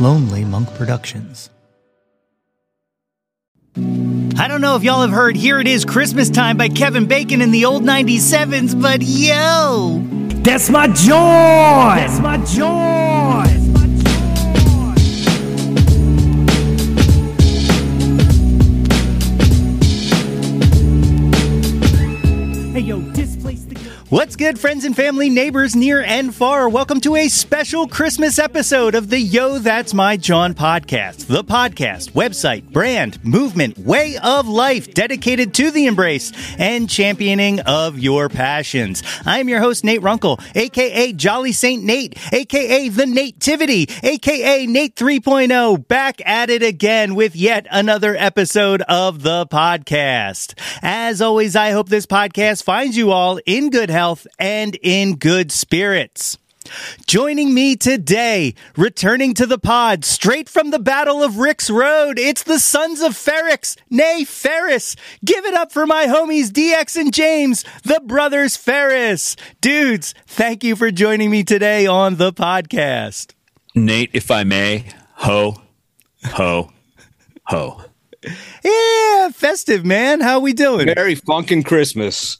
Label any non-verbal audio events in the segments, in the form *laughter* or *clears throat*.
Lonely Monk Productions. I don't know if y'all have heard Here It Is Christmas Time by Kevin Bacon in the old 97s, but yo! That's my joy! That's my joy! What's good, friends and family, neighbors near and far? Welcome to a special Christmas episode of the Yo That's My Jam podcast. The podcast, website, brand, movement, way of life dedicated to the embrace and championing of your passions. I'm your host, Nate Runkle, aka Jolly Saint Nate, aka The Nativity, aka Nate 3.0, back at it again with yet another episode of the podcast. As always, I hope this podcast finds you all in good health and in good spirits. Joining me today, returning to the pod, straight from the Battle of Rick's Road, it's the Sons of Ferrix, nay Ferris. Give it up for my homies DX and James, the brothers Ferris. Dudes, thank you for joining me today on the podcast. Nate, if I may, ho, ho, ho. Yeah, festive, man. How we doing? Merry funkin' Christmas.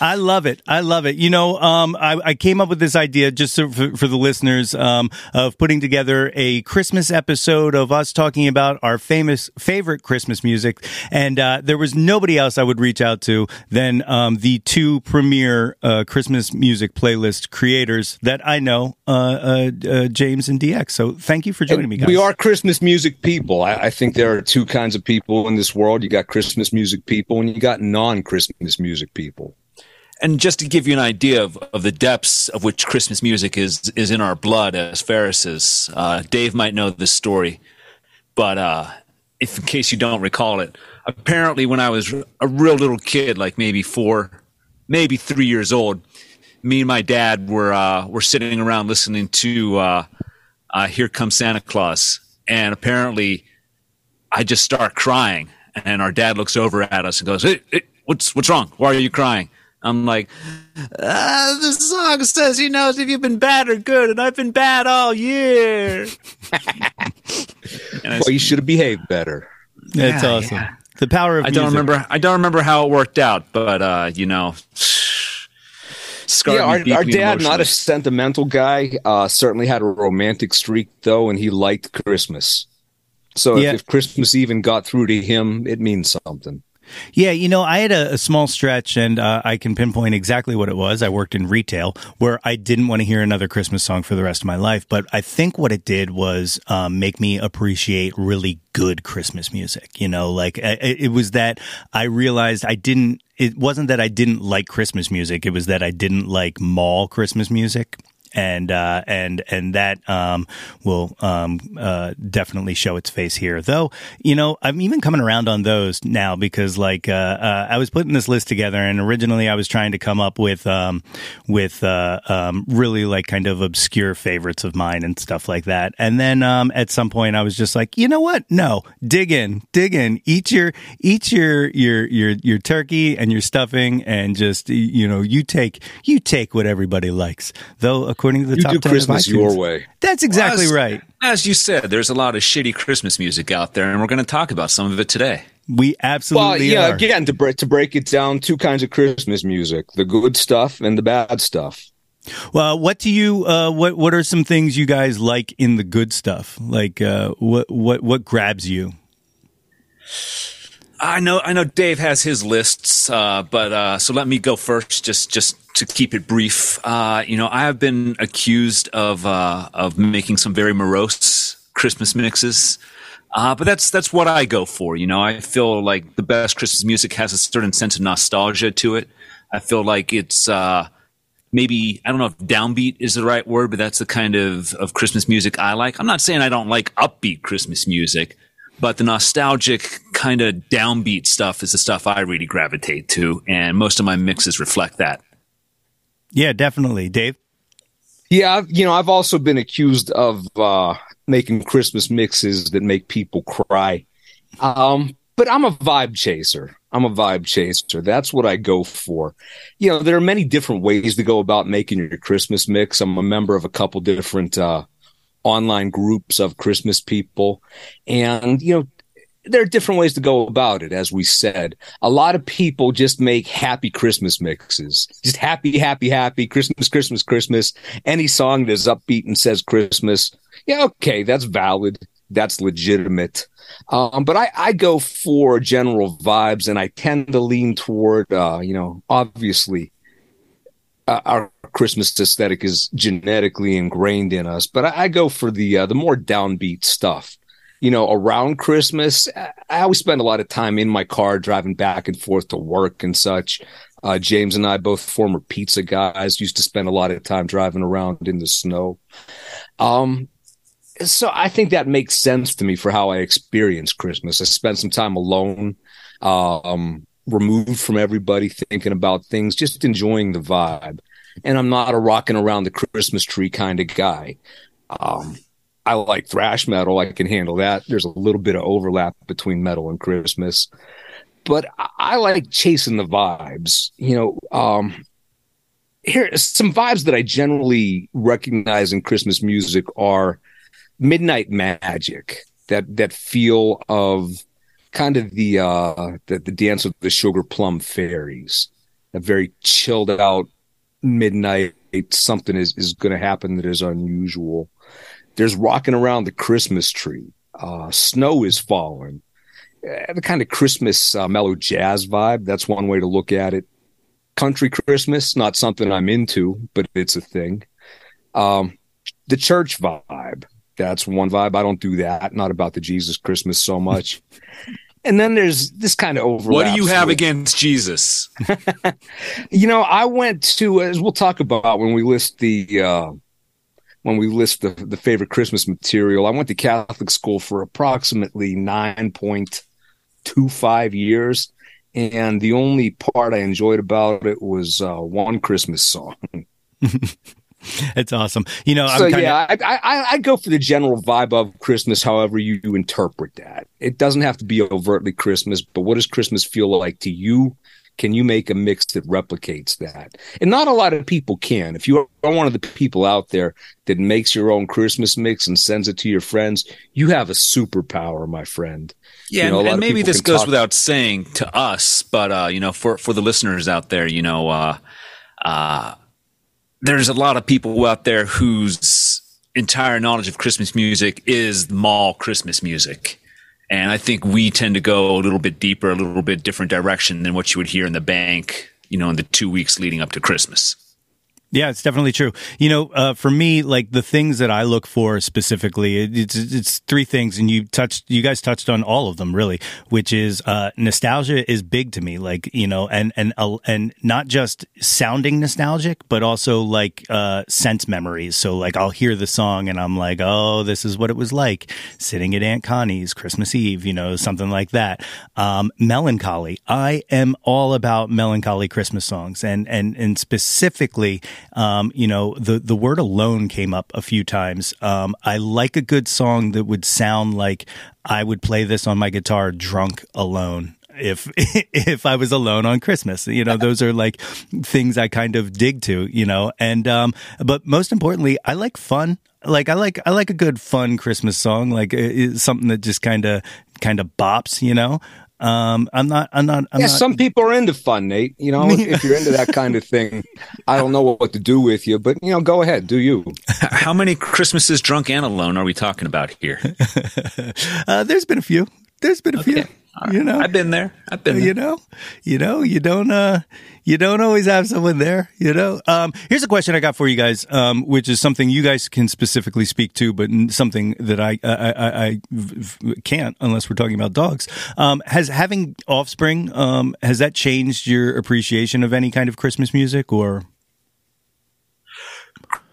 I love it. I love it. You know, um, I, I, came up with this idea just so for, for, the listeners um, of putting together a Christmas episode of us talking about our famous favorite Christmas music, and uh, there was nobody else I would reach out to than um, the two premier uh, Christmas music playlist creators that I know, uh, uh, uh James and DX. So thank you for joining me, guys. We are Christmas music people. I, I think there are two kinds of people in this world. You got Christmas music people, and you got non-Christmas music people and just to give you an idea of, of the depths of which Christmas music is is in our blood as Ferrises, uh, Dave might know this story, but uh, if in case you don't recall it, apparently when I was a real little kid, like maybe four, maybe three years old, me and my dad were uh, were sitting around listening to uh, uh, "Here Comes Santa Claus," and apparently I just start crying, and our dad looks over at us and goes, hey, hey, "What's what's wrong? Why are you crying?" I'm like, ah, the song says he knows if you've been bad or good, and I've been bad all year. *laughs* well, you should have behaved better. That's yeah, awesome. Yeah. The power of I music. don't remember. I don't remember how it worked out, but uh, you know. yeah, our, our dad, not a sentimental guy, uh, certainly had a romantic streak though, and he liked Christmas. So yeah. if, if Christmas even got through to him, it means something. Yeah, you know, I had a, a small stretch, and uh, I can pinpoint exactly what it was. I worked in retail where I didn't want to hear another Christmas song for the rest of my life. But I think what it did was um, make me appreciate really good Christmas music. You know, like it, it was that I realized I didn't. It wasn't that I didn't like Christmas music. It was that I didn't like mall Christmas music and uh, and and that um, will um, uh, definitely show its face here. Though you know, I'm even coming around on those now because like uh, uh I was putting this list together, and originally I was trying to come up with um, with uh, um, really like kind of obscure favorites of mine and stuff like that. And then um, at some point, I was just like, you know what? No, dig in, dig in, eat your eat your your your your turkey and your stuffing, and just you know, you take you take what everybody likes. Though according to the you top do 10 Christmas your way. That's exactly well, as, right. As you said, there's a lot of shitty Christmas music out there, and we're going to talk about some of it today. We absolutely well, yeah. Are. Again, to break to break it down, two kinds of Christmas music: the good stuff and the bad stuff. Well, what do you uh, what what are some things you guys like in the good stuff? Like uh, what what what grabs you? I know I know Dave has his lists, uh, but uh, so let me go first. Just just to keep it brief, uh, you know, I have been accused of uh, of making some very morose Christmas mixes. Uh, but that's that's what I go for. You know, I feel like the best Christmas music has a certain sense of nostalgia to it. I feel like it's uh, maybe I don't know if downbeat is the right word, but that's the kind of of Christmas music I like. I'm not saying I don't like upbeat Christmas music, but the nostalgic kind of downbeat stuff is the stuff I really gravitate to, and most of my mixes reflect that. Yeah, definitely, Dave. Yeah, you know, I've also been accused of uh, making Christmas mixes that make people cry. Um, but I'm a vibe chaser. I'm a vibe chaser. That's what I go for. You know, there are many different ways to go about making your Christmas mix. I'm a member of a couple different uh, online groups of Christmas people. And, you know, there are different ways to go about it, as we said. A lot of people just make happy Christmas mixes. Just happy, happy, happy, Christmas, Christmas, Christmas. Any song that is upbeat and says Christmas. Yeah, okay, that's valid. That's legitimate. Um, but I, I go for general vibes and I tend to lean toward, uh, you know, obviously uh, our Christmas aesthetic is genetically ingrained in us, but I, I go for the, uh, the more downbeat stuff you know, around Christmas, I always spend a lot of time in my car driving back and forth to work and such. Uh, James and I, both former pizza guys, used to spend a lot of time driving around in the snow. Um, so I think that makes sense to me for how I experience Christmas. I spend some time alone, um, removed from everybody, thinking about things, just enjoying the vibe. And I'm not a rocking around the Christmas tree kind of guy. Um, I like thrash metal. I can handle that. There's a little bit of overlap between metal and Christmas, but I like chasing the vibes. You know, um, here some vibes that I generally recognize in Christmas music are midnight magic. That that feel of kind of the uh the, the dance of the sugar plum fairies. A very chilled out midnight. Something is is going to happen that is unusual. There's rocking around the Christmas tree. Uh, snow is falling. Uh, the kind of Christmas uh, mellow jazz vibe. That's one way to look at it. Country Christmas, not something I'm into, but it's a thing. Um, the church vibe. That's one vibe. I don't do that. Not about the Jesus Christmas so much. *laughs* and then there's this kind of overlap. What do you have with, against Jesus? *laughs* you know, I went to, as we'll talk about when we list the uh, when we list the, the favorite Christmas material. I went to Catholic school for approximately 9.25 years. And the only part I enjoyed about it was uh, one Christmas song. *laughs* *laughs* It's awesome. You know, so kinda... yeah, I, I, I go for the general vibe of Christmas, however you interpret that. It doesn't have to be overtly Christmas, but what does Christmas feel like to you? Can you make a mix that replicates that? And not a lot of people can. If you are one of the people out there that makes your own Christmas mix and sends it to your friends, you have a superpower, my friend. Yeah, you know, and, and maybe this goes talk- without saying to us, but uh, you know, for for the listeners out there, you know, uh, uh, there's a lot of people out there whose entire knowledge of Christmas music is mall Christmas music. And I think we tend to go a little bit deeper, a little bit different direction than what you would hear in the bank, you know, in the two weeks leading up to Christmas. Yeah, it's definitely true. You know, uh, for me, like the things that I look for specifically, it's it's three things, and you touched, you guys touched on all of them really, which is uh, nostalgia is big to me. Like you know, and and uh, and not just sounding nostalgic, but also like uh, sense memories. So like I'll hear the song and I'm like, oh, this is what it was like sitting at Aunt Connie's Christmas Eve, you know, something like that. Um, melancholy. I am all about melancholy Christmas songs, and and and specifically um, you know, the the word alone came up a few times. Um, I like a good song that would sound like I would play this on my guitar drunk alone if *laughs* if I was alone on Christmas. You know, those are like things I kind of dig to, you know. And um but most importantly, I like fun. Like I like I like a good fun Christmas song, like something that just kind of kind of bops, you know. Um, I'm not. I'm not. I'm yeah, not, some people are into fun, Nate. You know, if you're into that kind of thing, I don't know what to do with you, but you know, go ahead, do you. *laughs* How many Christmases drunk and alone are we talking about here? *laughs* uh, there's been a few. There's been a okay. few. Right. You know, I've been there. I've been. There. You know, you know, you don't. uh You don't always have someone there. You know. Um Here's a question I got for you guys, um, which is something you guys can specifically speak to, but something that I I, I, I can't unless we're talking about dogs. Um, has having offspring um has that changed your appreciation of any kind of Christmas music or?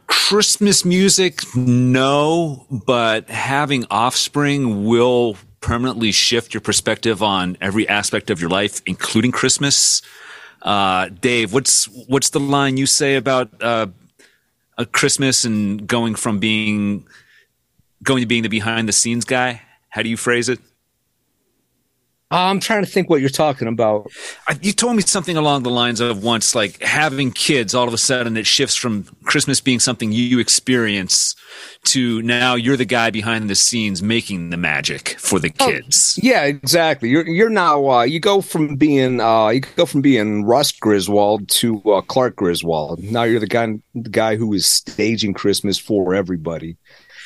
Christmas music, no, but having offspring will permanently shift your perspective on every aspect of your life, including Christmas. Uh, Dave, what's what's the line you say about uh, a Christmas and going from being going to being the behind the scenes guy? How do you phrase it? I'm trying to think what you're talking about. You told me something along the lines of once, like having kids, all of a sudden it shifts from Christmas being something you experience to now you're the guy behind the scenes making the magic for the Oh, kids. Yeah, exactly. You're you're now uh, you go from being uh, you go from being Russ Griswold to uh, Clark Griswold. Now you're the guy the guy who is staging Christmas for everybody.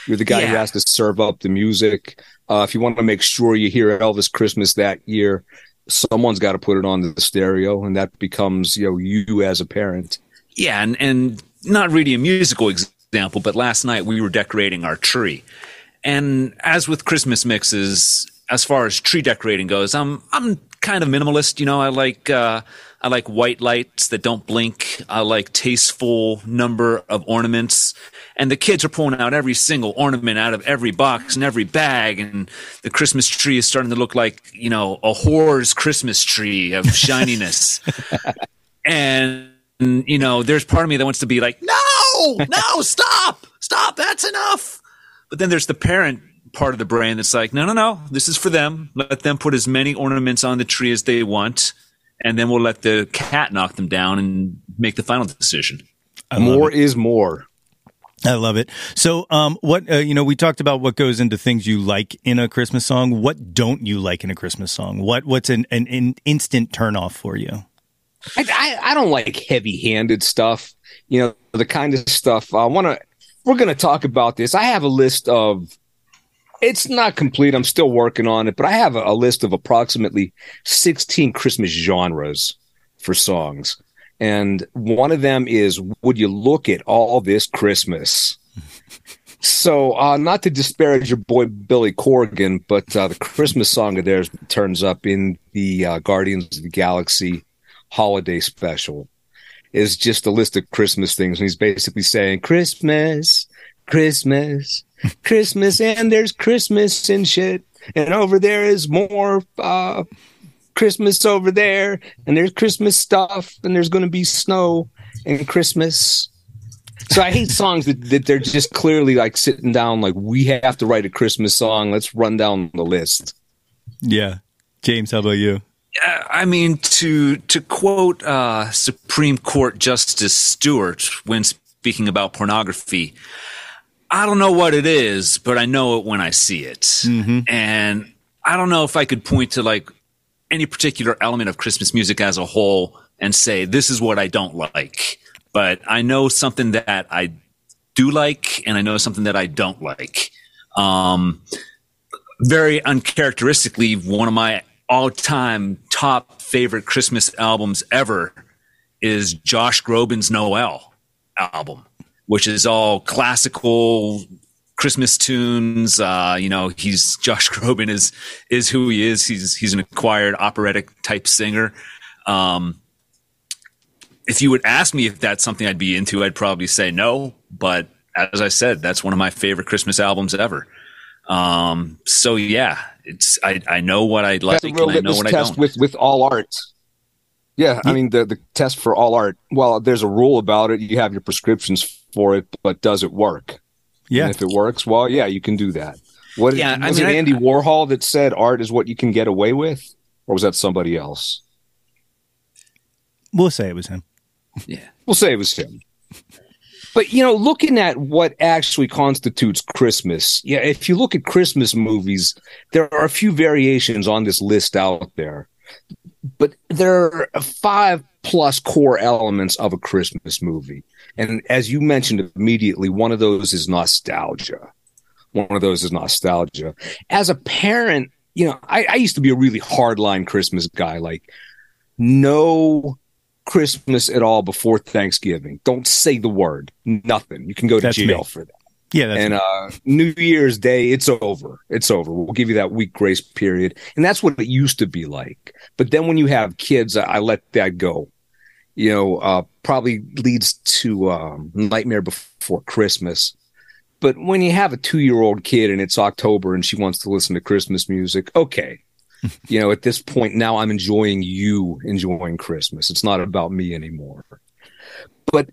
You're the guy who has to serve up the music. Uh, if you want to make sure you hear Elvis Christmas that year, someone's got to put it on the stereo, and that becomes you know you as a parent. Yeah, and and not really a musical example, but last night we were decorating our tree, and as with Christmas mixes, as far as tree decorating goes, I'm I'm kind of minimalist. You know, I like uh, I like white lights that don't blink. I like tasteful number of ornaments. And the kids are pulling out every single ornament out of every box and every bag, and the Christmas tree is starting to look like you know a whore's Christmas tree of *laughs* shininess. and you know, there's part of me that wants to be like, no, no, stop, stop, that's enough. But then there's the parent part of the brain that's like, no, no, no, this is for them. Let them put as many ornaments on the tree as they want, and then we'll let the cat knock them down and make the final decision. I more is more. I love it. So, um, what uh, you know, we talked about what goes into things you like in a Christmas song. What don't you like in a Christmas song? What what's an an, an instant turnoff for you? I, I, I don't like heavy handed stuff. You know, the kind of stuff I want to, we're going to talk about this. I have a list of, it's not complete. I'm still working on it, but I have a, a list of approximately 16 Christmas genres for songs. And one of them is, Would You Look at All This Christmas? So, uh, not to disparage your boy Billy Corgan, but uh, the Christmas song of theirs turns up in the uh, Guardians of the Galaxy holiday special is just a list of Christmas things. And he's basically saying Christmas, Christmas, Christmas, and there's Christmas and shit. And over there is more uh, Christmas over there. And there's Christmas stuff. And there's going to be snow and Christmas. So I hate songs that, that they're just clearly like sitting down, like, we have to write a Christmas song. Let's run down the list. Yeah, James, how about you? Uh, I mean, to to quote uh, Supreme Court Justice Stewart when speaking about pornography, I don't know what it is, but I know it when I see it, and I don't know if I could point to like any particular element of Christmas music as a whole and say this is what I don't like, but I know something that I do like, and I know something that I don't like. Um, very uncharacteristically, one of my all-time top favorite Christmas albums ever is Josh Groban's Noel album, which is all classical Christmas tunes. Uh, you know, he's *laughs* Josh Groban is is who he is. He's he's an acquired operatic type singer. Um, if you would ask me if that's something I'd be into, I'd probably say no. But as I said, that's one of my favorite Christmas albums ever. Um, so yeah, it's I, I know what I like and I know what I don't. with with all art. Yeah, I mean the the test for all art. Well, there's a rule about it. You have your prescriptions for it, but does it work? Yeah, And if it works, well, yeah, you can do that. What Yeah, I was mean, it? I- Andy Warhol that said art is what you can get away with, or was that somebody else? we'll say it was him. Yeah. We'll say it was him. But you know, looking at what actually constitutes Christmas, yeah, if you look at Christmas movies, there are a few variations on this list out there. But there are five plus core elements of a Christmas movie. And as you mentioned immediately, one of those is nostalgia. One of those is nostalgia. As a parent, you know, I, I used to be a really hardline Christmas guy, like no Christmas at all before Thanksgiving. Don't say the word. Nothing. You can go to That's jail me. for that. Yeah, that's and uh, New Year's Day, it's over. It's over. We'll give you that week grace period, and that's what it used to be like. But then when you have kids, I, I let that go. You know, uh, probably leads to um, nightmare before Christmas. But when you have a two-year-old kid and it's October and she wants to listen to Christmas music, okay. *laughs* you know, at this point now, I'm enjoying you enjoying Christmas. It's not about me anymore. But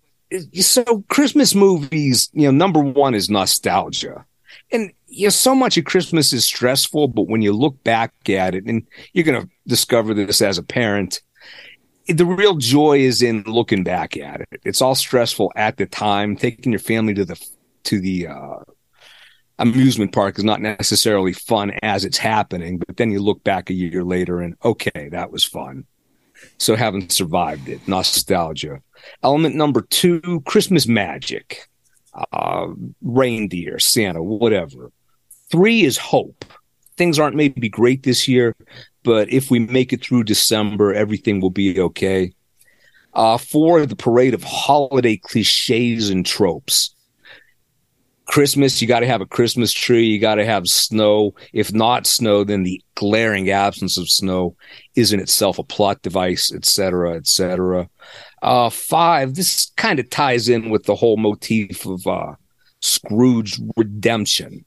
so Christmas movies, you know, number one is nostalgia. and you know, so much of Christmas is stressful, but when you look back at it, and you're going to discover this as a parent, the real joy is in looking back at it. It's all stressful at the time. Taking your family to the to the uh, amusement park is not necessarily fun as it's happening, but then you look back a year later and okay, that was fun. So having survived it, nostalgia. Element number two, Christmas magic, uh, reindeer, Santa, whatever. Three is hope. Things aren't maybe great this year, but if we make it through December, everything will be okay. Uh, four, the parade of holiday cliches and tropes. Christmas, you got to have a Christmas tree. You got to have snow. If not snow, then the glaring absence of snow is in itself a plot device, et cetera, et cetera. Uh, five, this kind of ties in with the whole motif of uh, Scrooge redemption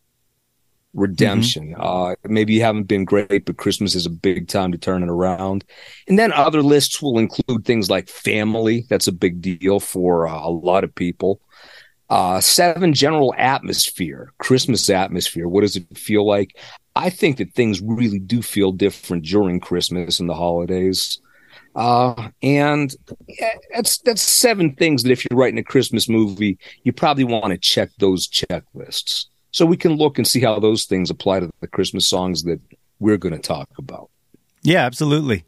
redemption. Mm-hmm. Uh, maybe you haven't been great, but Christmas is a big time to turn it around. And then other lists will include things like family. That's a big deal for uh, a lot of people. Uh, seven, general atmosphere, Christmas atmosphere. What does it feel like? I think that things really do feel different during Christmas and the holidays. Uh, and that's that's seven things that if you're writing a Christmas movie, you probably want to check those checklists so we can look and see how those things apply to the Christmas songs that we're going to talk about. Yeah, absolutely.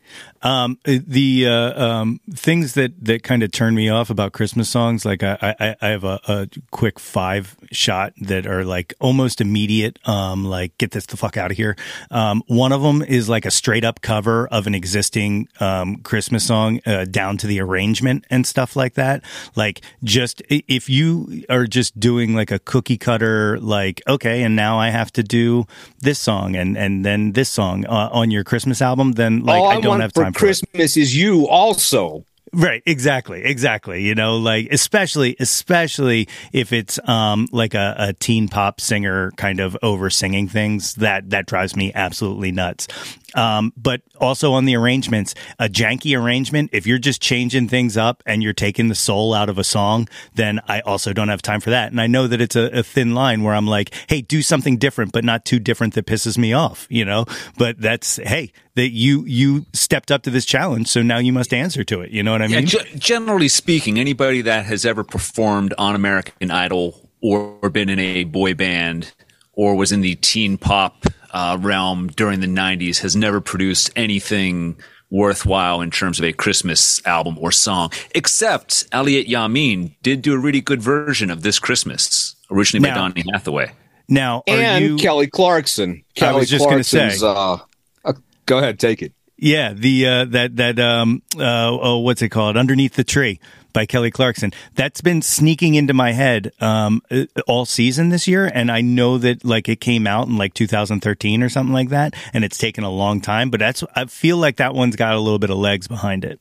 Um, the uh, um, things that, that kind of turn me off about Christmas songs, like I, I, I have a, a, quick five shot that are like almost immediate. Um, like get this the fuck out of here. Um, one of them is like a straight up cover of an existing um, Christmas song, uh, down to the arrangement and stuff like that. Like just if you are just doing like a cookie cutter, like okay, and now I have to do this song and and then this song uh, on your Christmas album, then like All I don't have time for Christmas is you also. Right, exactly, exactly. You know, like especially, especially if it's um like a, a teen pop singer kind of over singing things that that drives me absolutely nuts. Um, but also on the arrangements, a janky arrangement. If you're just changing things up and you're taking the soul out of a song, then I also don't have time for that. And I know that it's a, a thin line where I'm like, hey, do something different, but not too different that pisses me off. You know, but that's hey, that you you stepped up to this challenge, so now you must answer to it. You know what I mean? Yeah, g- generally speaking, anybody that has ever performed on American Idol or been in a boy band or was in the teen pop uh, realm during the 90s has never produced anything worthwhile in terms of a Christmas album or song, except Elliott Yamin did do a really good version of This Christmas, originally now, by Donny Hathaway. Now, and you, Kelly Clarkson. Kelly I was just going to say. Uh, uh, go ahead, take it. Yeah, the uh, that that um uh oh what's it called? Underneath the tree by Kelly Clarkson. That's been sneaking into my head um, uh, all season this year, and I know that like it came out in like 2013 or something like that, and it's taken a long time. But that's I feel like that one's got a little bit of legs behind it.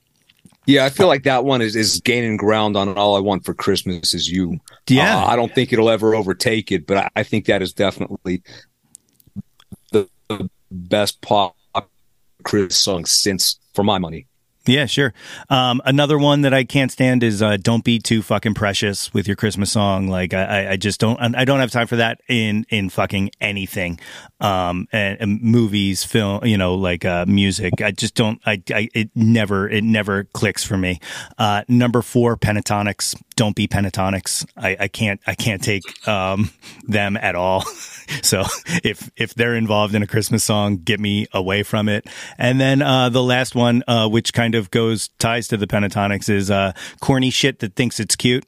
Yeah, I feel like that one is, is gaining ground on all I want for Christmas is you. Yeah, uh, I don't think it'll ever overtake it, but I, I think that is definitely the, the best pop Chris song since, for my money. Yeah, sure. Um, another one that I can't stand is uh, "Don't Be Too Fucking Precious" with your Christmas song. Like, I, I just don't, I don't have time for that in in fucking anything. Um, and, and movies, film, you know, like uh, music. I just don't. I, I, it never, it never clicks for me. Uh, number four, Pentatonix. Don't be Pentatonix. I, I can't, I can't take um, them at all. *laughs* So if if they're involved in a Christmas song, get me away from it. And then uh, the last one, uh, which kind of goes ties to the Pentatonix, is uh, corny shit that thinks it's cute.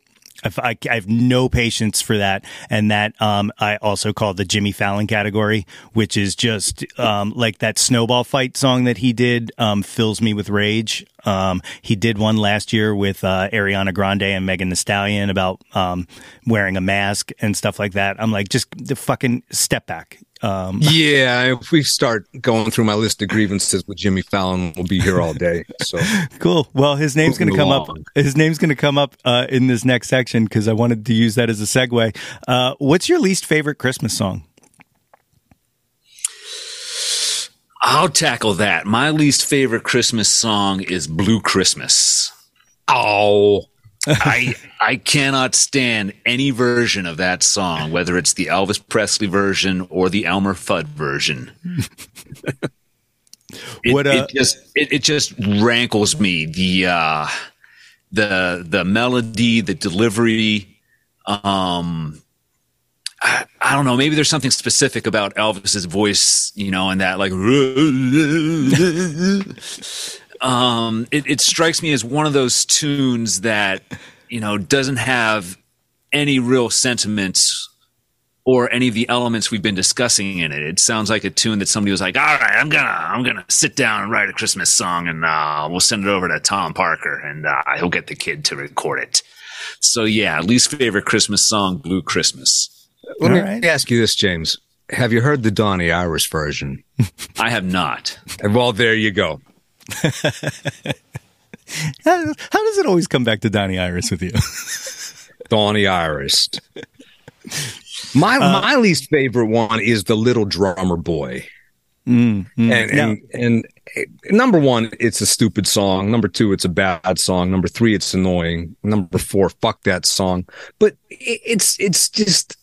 I, I, have no patience for that, and that um, I also call the Jimmy Fallon category, which is just um, like that snowball fight song that he did um, fills me with rage. Um, he did one last year with uh, Ariana Grande and Megan Thee Stallion about um, wearing a mask and stuff like that. I'm like, just the fucking step back. Um, *laughs* yeah, if we start going through my list of grievances with Jimmy Fallon, we'll be here all day. So *laughs* cool. Well, his name's going to come along. up. His name's going to come up uh, in this next section because I wanted to use that as a segue. Uh, what's your least favorite Christmas song? I'll tackle that. My least favorite Christmas song is Blue Christmas. Oh, *laughs* I I cannot stand any version of that song, whether it's the Elvis Presley version or the Elmer Fudd version. *laughs* it, What, uh, it just it, it just rankles me the uh, the the melody, the delivery. Um, I, I don't know. Maybe there's something specific about Elvis's voice, you know, and that like. *laughs* um, it, it strikes me as one of those tunes that you know doesn't have any real sentiments or any of the elements we've been discussing in it. It sounds like a tune that somebody was like, "All right, I'm gonna I'm gonna sit down and write a Christmas song, and uh, we'll send it over to Tom Parker, and uh, he'll get the kid to record it." So yeah, least favorite Christmas song, "Blue Christmas." Let All me right. ask you this, James. Have you heard the Donnie Iris version? *laughs* I have not. And well, there you go. *laughs* How, how does it always come back to Donnie Iris with you? *laughs* Donnie Iris. My my least favorite one is the Little Drummer Boy. Mm, mm. and and, and number one, it's a stupid song. Number two, it's a bad song. Number three, it's annoying. Number four, fuck that song. But it, it's it's just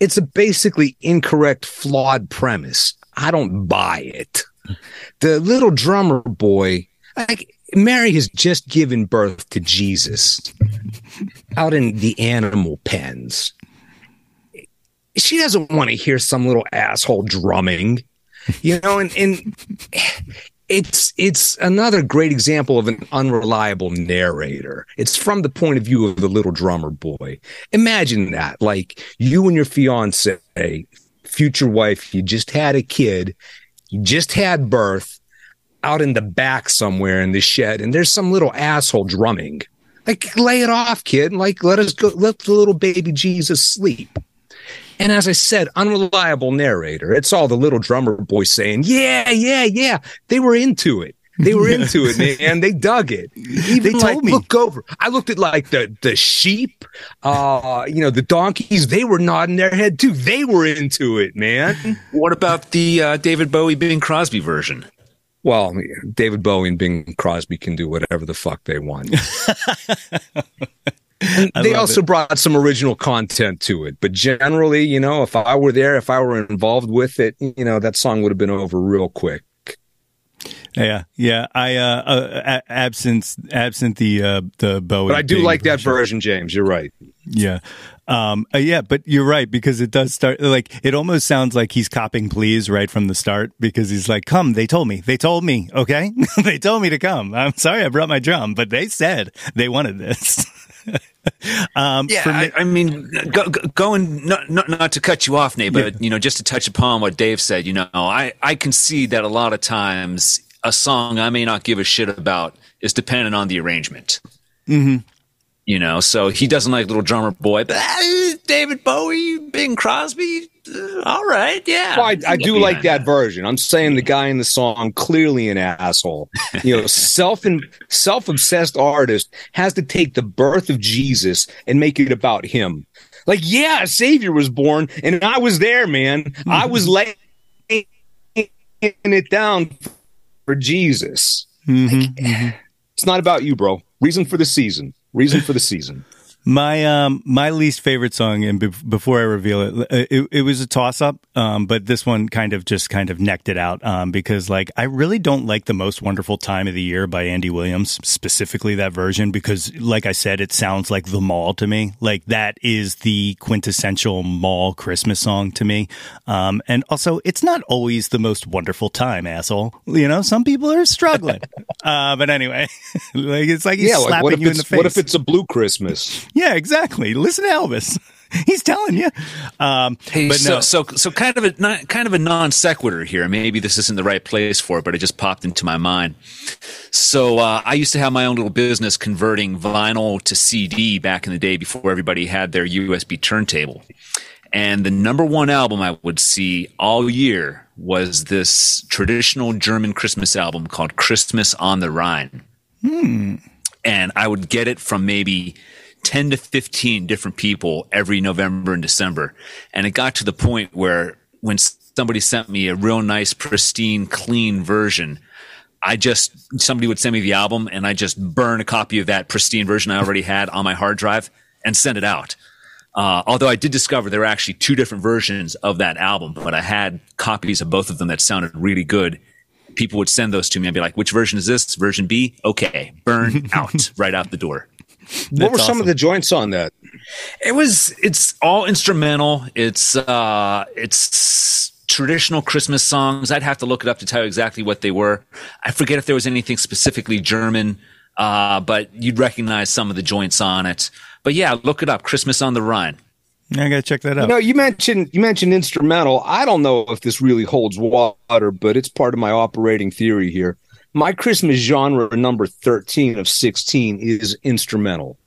it's a basically incorrect, flawed premise. I don't buy it. The little drummer boy, like Mary has just given birth to Jesus out in the animal pens. She doesn't want to hear some little asshole drumming you know and, and it's it's another great example of an unreliable narrator. It's from the point of view of the little drummer boy. Imagine that. Like you and your fiance future wife you just had a kid you just had birth out in the back somewhere in the shed and there's some little asshole drumming. Like lay it off kid. Like let us go let the little baby jesus sleep and as I said, unreliable narrator. It's all the little drummer boy saying, "Yeah, yeah, yeah." They were into it. They were *laughs* into it, man. They dug it. Even They like, told me. look over. I looked at like the the sheep, uh, you know, the donkeys. They were nodding their head too. They were into it, man. What about the uh, David Bowie Bing Crosby version? Well, David Bowie and Bing Crosby can do whatever the fuck they want. *laughs* *laughs* They also it. brought some original content to it. But generally, you know, if I were there, if I were involved with it, you know, that song would have been over real quick. Yeah, yeah. I uh, uh absent absent the uh the Bowie. But I do like that version, James. You're right. Yeah. Um uh, yeah, but you're right because it does start like it almost sounds like he's copping please right from the start because he's like, "Come, they told me. They told me, okay? *laughs* they told me to come. I'm sorry I brought my drum, but they said they wanted this." *laughs* *laughs* um Yeah, me- I, I mean, go, go, going not, not not to cut you off, Nate, but you know, just to touch upon what Dave said, you know, I I can see that a lot of times a song I may not give a shit about is dependent on the arrangement. Mm-hmm. You know, so he doesn't like Little Drummer Boy, but uh, David Bowie, Bing Crosby, uh, all right, yeah. Well, I, I do Yeah. like that version. I'm saying the guy in the song clearly an asshole. *laughs* You know, self and self obsessed artist has to take the birth of Jesus and make it about him. Like, yeah, a savior was born, and I was there, man. I was laying it down for Jesus. Mhm. It's not about you, bro. Reason for the season. Reason for the season. My um my least favorite song, and be- before I reveal it, uh, it, it was a toss up. Um, but this one kind of just kind of necked it out. Um, because like I really don't like the most wonderful time of the year by Andy Williams, specifically that version, because like I said, it sounds like the mall to me. Like that is the quintessential mall Christmas song to me. Um, and also it's not always the most wonderful time, asshole. You know, some people are struggling. *laughs* uh, but anyway, *laughs* like it's like he's yeah, slapping like you in the face. what if it's a blue Christmas? Yeah, exactly. Listen to Elvis. *laughs* He's telling you. Um, Hey, but so, no, so so kind of a not, kind of a non sequitur here. Maybe this isn't the right place for it, but it just popped into my mind. So uh, I used to have my own little business converting vinyl to CD back in the day before everybody had their USB turntable. And the number one album I would see all year was this traditional German Christmas album called Christmas on the Rhine. And I would get it from maybe 10 to 15 different people every November and December. And it got to the point where when somebody sent me a real nice, pristine, clean version, I just somebody would send me the album and I just burn a copy of that pristine version I already had on my hard drive and send it out. Uh, although I did discover there were actually two different versions of that album, but I had copies of both of them that sounded really good. People would send those to me and be like, "Which version is this? Version B? Okay, burn *laughs* out right out the door." What were some of the joints on that? It was it's all instrumental. It's uh it's traditional Christmas songs. I'd have to look it up to tell you exactly what they were. I forget if there was anything specifically German, uh, but you'd recognize some of the joints on it. But yeah, look it up. Christmas on the Rhine. I gotta check that out. You know, you mentioned you mentioned instrumental. I don't know if this really holds water, but it's part of my operating theory here. My Christmas genre number 13 of 16 is instrumental,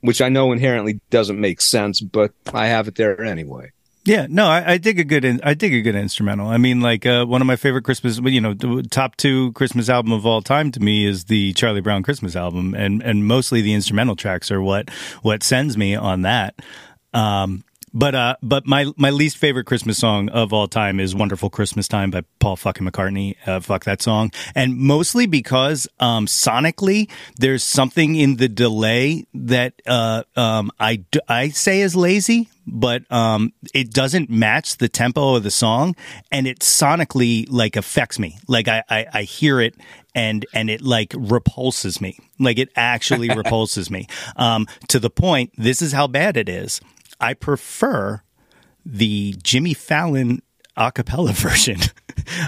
which I know inherently doesn't make sense, but I have it there anyway. Yeah, no, I, I dig a good, in, I dig a good instrumental. I mean, like uh, one of my favorite Christmas, you know, top two Christmas album of all time to me is the Charlie Brown Christmas album, and and mostly the instrumental tracks are what what sends me on that. Um, but uh, but my my least favorite Christmas song of all time is "Wonderful Christmas Time" by Paul fucking McCartney. Uh, fuck that song, and mostly because um, sonically, there's something in the delay that uh, um, I I say is lazy, but um, it doesn't match the tempo of the song, and it sonically like affects me. Like I, I, I hear it, and and it like repulses me. Like it actually *laughs* repulses me um, to the point. This is how bad it is. I prefer the Jimmy Fallon a cappella *laughs* version,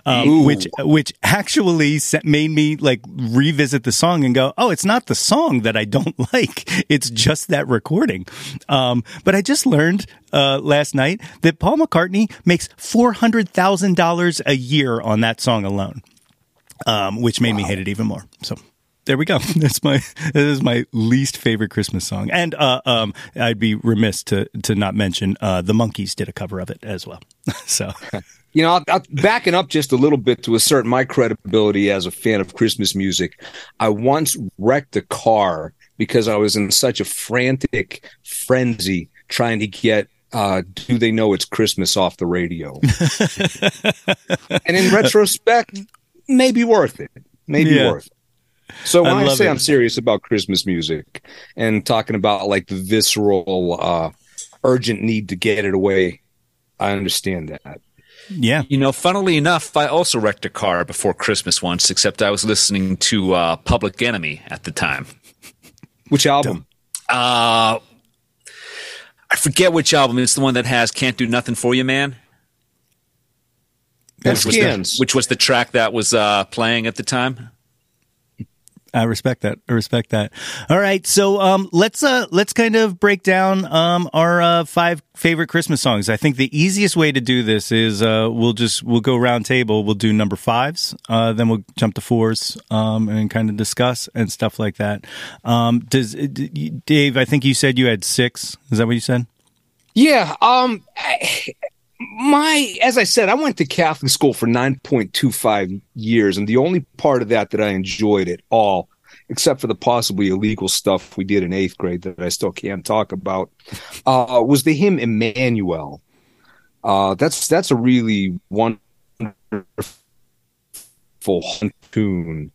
um, which which actually made me like revisit the song and go, oh, it's not the song that I don't *laughs* like; it's just that recording. Um, but I just learned uh, last night that Paul McCartney makes four hundred thousand dollars a year on that song alone, um, which made wow. me hate it even more. So there we go. *laughs* That's my that is my least favorite Christmas song, and uh, um, I'd be remiss to to not mention uh, the Monkees did a cover of it as well. *laughs* so. *laughs* You know, I'll, I'll, backing up just a little bit to assert my credibility as a fan of Christmas music. I once wrecked a car because I was in such a frantic frenzy trying to get uh, do they know it's Christmas off the radio? and in retrospect, maybe worth it. Maybe yeah. worth it. So when I, I say it. I'm serious about Christmas music and talking about like the visceral, uh, urgent need to get it away, I understand that. Yeah. You know, funnily enough, I also wrecked a car before Christmas once, except I was listening to uh, Public Enemy at the time. Which album? Uh, I forget which album. It's the one that has "Can't Do Nothing for You, Man." Which was, the, which was the track that was uh, playing at the time. I respect that. I respect that. All right, so um, let's uh, let's kind of break down um, our uh, five favorite Christmas songs. I think the easiest way to do this is uh, we'll just we'll go round table. We'll do number fives, uh, then we'll jump to fours um, and kind of discuss and stuff like that. Um, does Dave? I think you said you had six. Is that what you said? Yeah. Um. My as i said i went to catholic school for 9.25 years and the only part of that that i enjoyed at all except for the possibly illegal stuff we did in eighth grade that i still can't talk about *laughs* uh, was the hymn emmanuel. Uh, that's that's a really wonderful tune.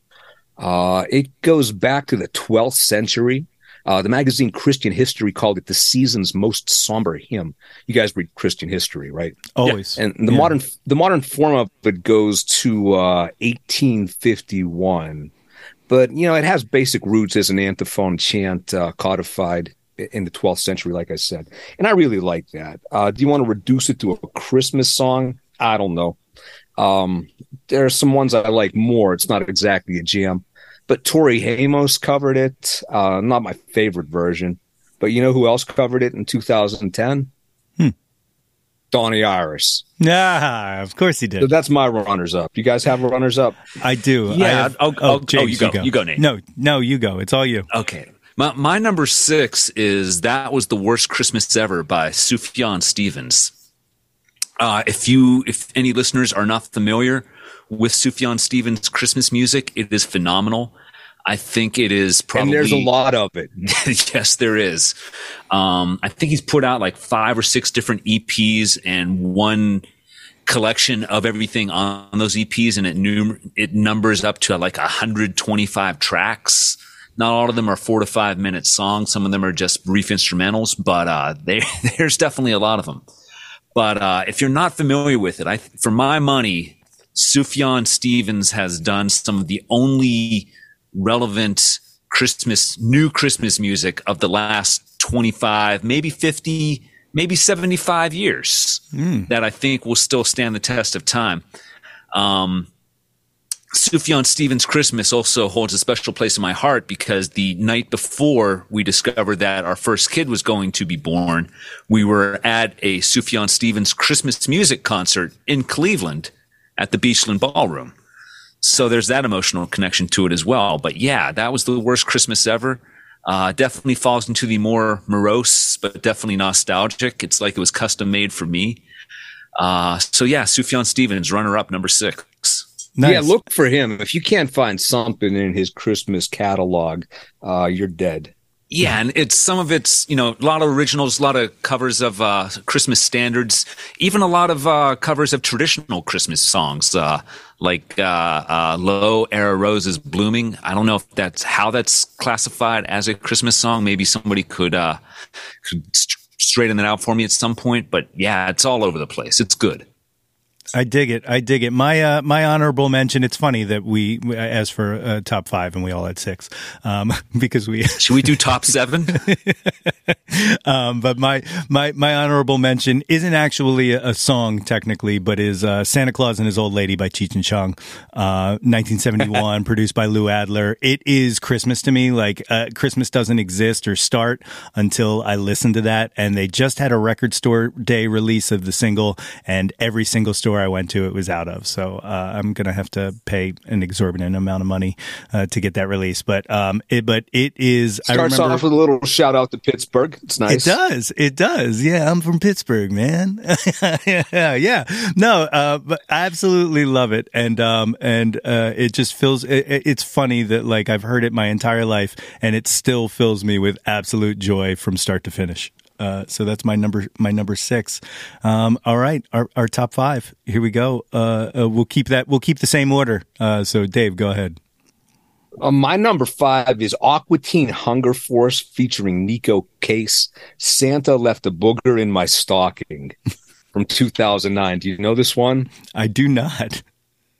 Uh, it goes back to the 12th century uh, the magazine Christian History called it the season's most somber hymn. You guys read Christian history, right? Always. Yeah. And the yeah. modern the modern form of it goes to uh, 1851, but you know it has basic roots as an antiphon chant uh, codified in the 12th century, like I said. And I really like that. Uh, do you want to reduce it to a Christmas song? I don't know. Um, there are some ones I like more. It's not exactly a jam but Tori Amos covered it. Uh, not my favorite version, but you know who else covered it in 2010? Hmm. Donnie Iris. Yeah, of course he did. So that's my runners up. You guys have runners up? I do. Yeah. I have, I'll, oh, James, oh, you go. you go. You go, Nate. No, no, you go. It's all you. Okay. My, my number six is That Was the Worst Christmas Ever by Sufjan Stevens. Uh, if you, if any listeners are not familiar with Sufjan Stevens' Christmas music, it is phenomenal. I think it is probably. And there's a lot of it. *laughs* yes, there is. Um, I think he's put out like five or six different EPs and one collection of everything on those EPs, and it num- it numbers up to like 125 tracks. Not all of them are four to five minute songs. Some of them are just brief instrumentals, but uh, *laughs* they, there's definitely a lot of them. But uh, if you're not familiar with it, I, for my money, Sufjan Stevens has done some of the only relevant Christmas, new Christmas music of the last 25, maybe 50, maybe 75 years mm. that I think will still stand the test of time. Um, Sufjan Stevens' Christmas also holds a special place in my heart because the night before we discovered that our first kid was going to be born, we were at a Sufjan Stevens Christmas music concert in Cleveland at the Beachland Ballroom. So there's that emotional connection to it as well. But yeah, that was the worst Christmas ever. Uh, definitely falls into the more morose, but definitely nostalgic. It's like it was custom made for me. Uh, so yeah, Sufjan Stevens, runner up, number six. Nice. Yeah, look for him. If you can't find something in his Christmas catalog, uh, you're dead. Yeah, and it's some of it's you know a lot of originals, a lot of covers of uh, Christmas standards, even a lot of uh, covers of traditional Christmas songs, uh, like uh, uh, "Lo Era Roses Blooming." I don't know if that's how that's classified as a Christmas song. Maybe somebody could uh, could straighten that out for me at some point. But yeah, it's all over the place. It's good. I dig it. I dig it. My uh, my honorable mention. It's funny that we as for uh, top five and we all had six, um, *laughs* because we *laughs* should we do top seven. *laughs* um, but my my my honorable mention isn't actually a, a song technically, but is uh, Santa Claus and His Old Lady by Cheech and Chong, 1971, uh, produced by Lou Adler. It is Christmas to me. Like uh, Christmas doesn't exist or start until I listen to that. And they just had a record store day release of the single, and every single store I went to, it was out of. So uh, I'm gonna have to pay an exorbitant amount of money uh, to get that release. But um, it but it is starts remember, off with a little shout out to Pittsburgh. It's nice. It does. It does. Yeah, I'm from Pittsburgh, man. yeah, *laughs* yeah. No, uh, but I absolutely love it, and um, and uh, it just feels. It, it's funny that like I've heard it my entire life, and it still fills me with absolute joy from start to finish. Uh, so that's my number my number six. Um, all right, our, our top five. Here we go. Uh, uh, we'll keep that. We'll keep the same order. Uh, so Dave, go ahead. Uh, my number five is Aqua Teen Hunger Force featuring Neko Case. Santa left a booger in my stocking *laughs* from 2009. Do you know this one? I do not.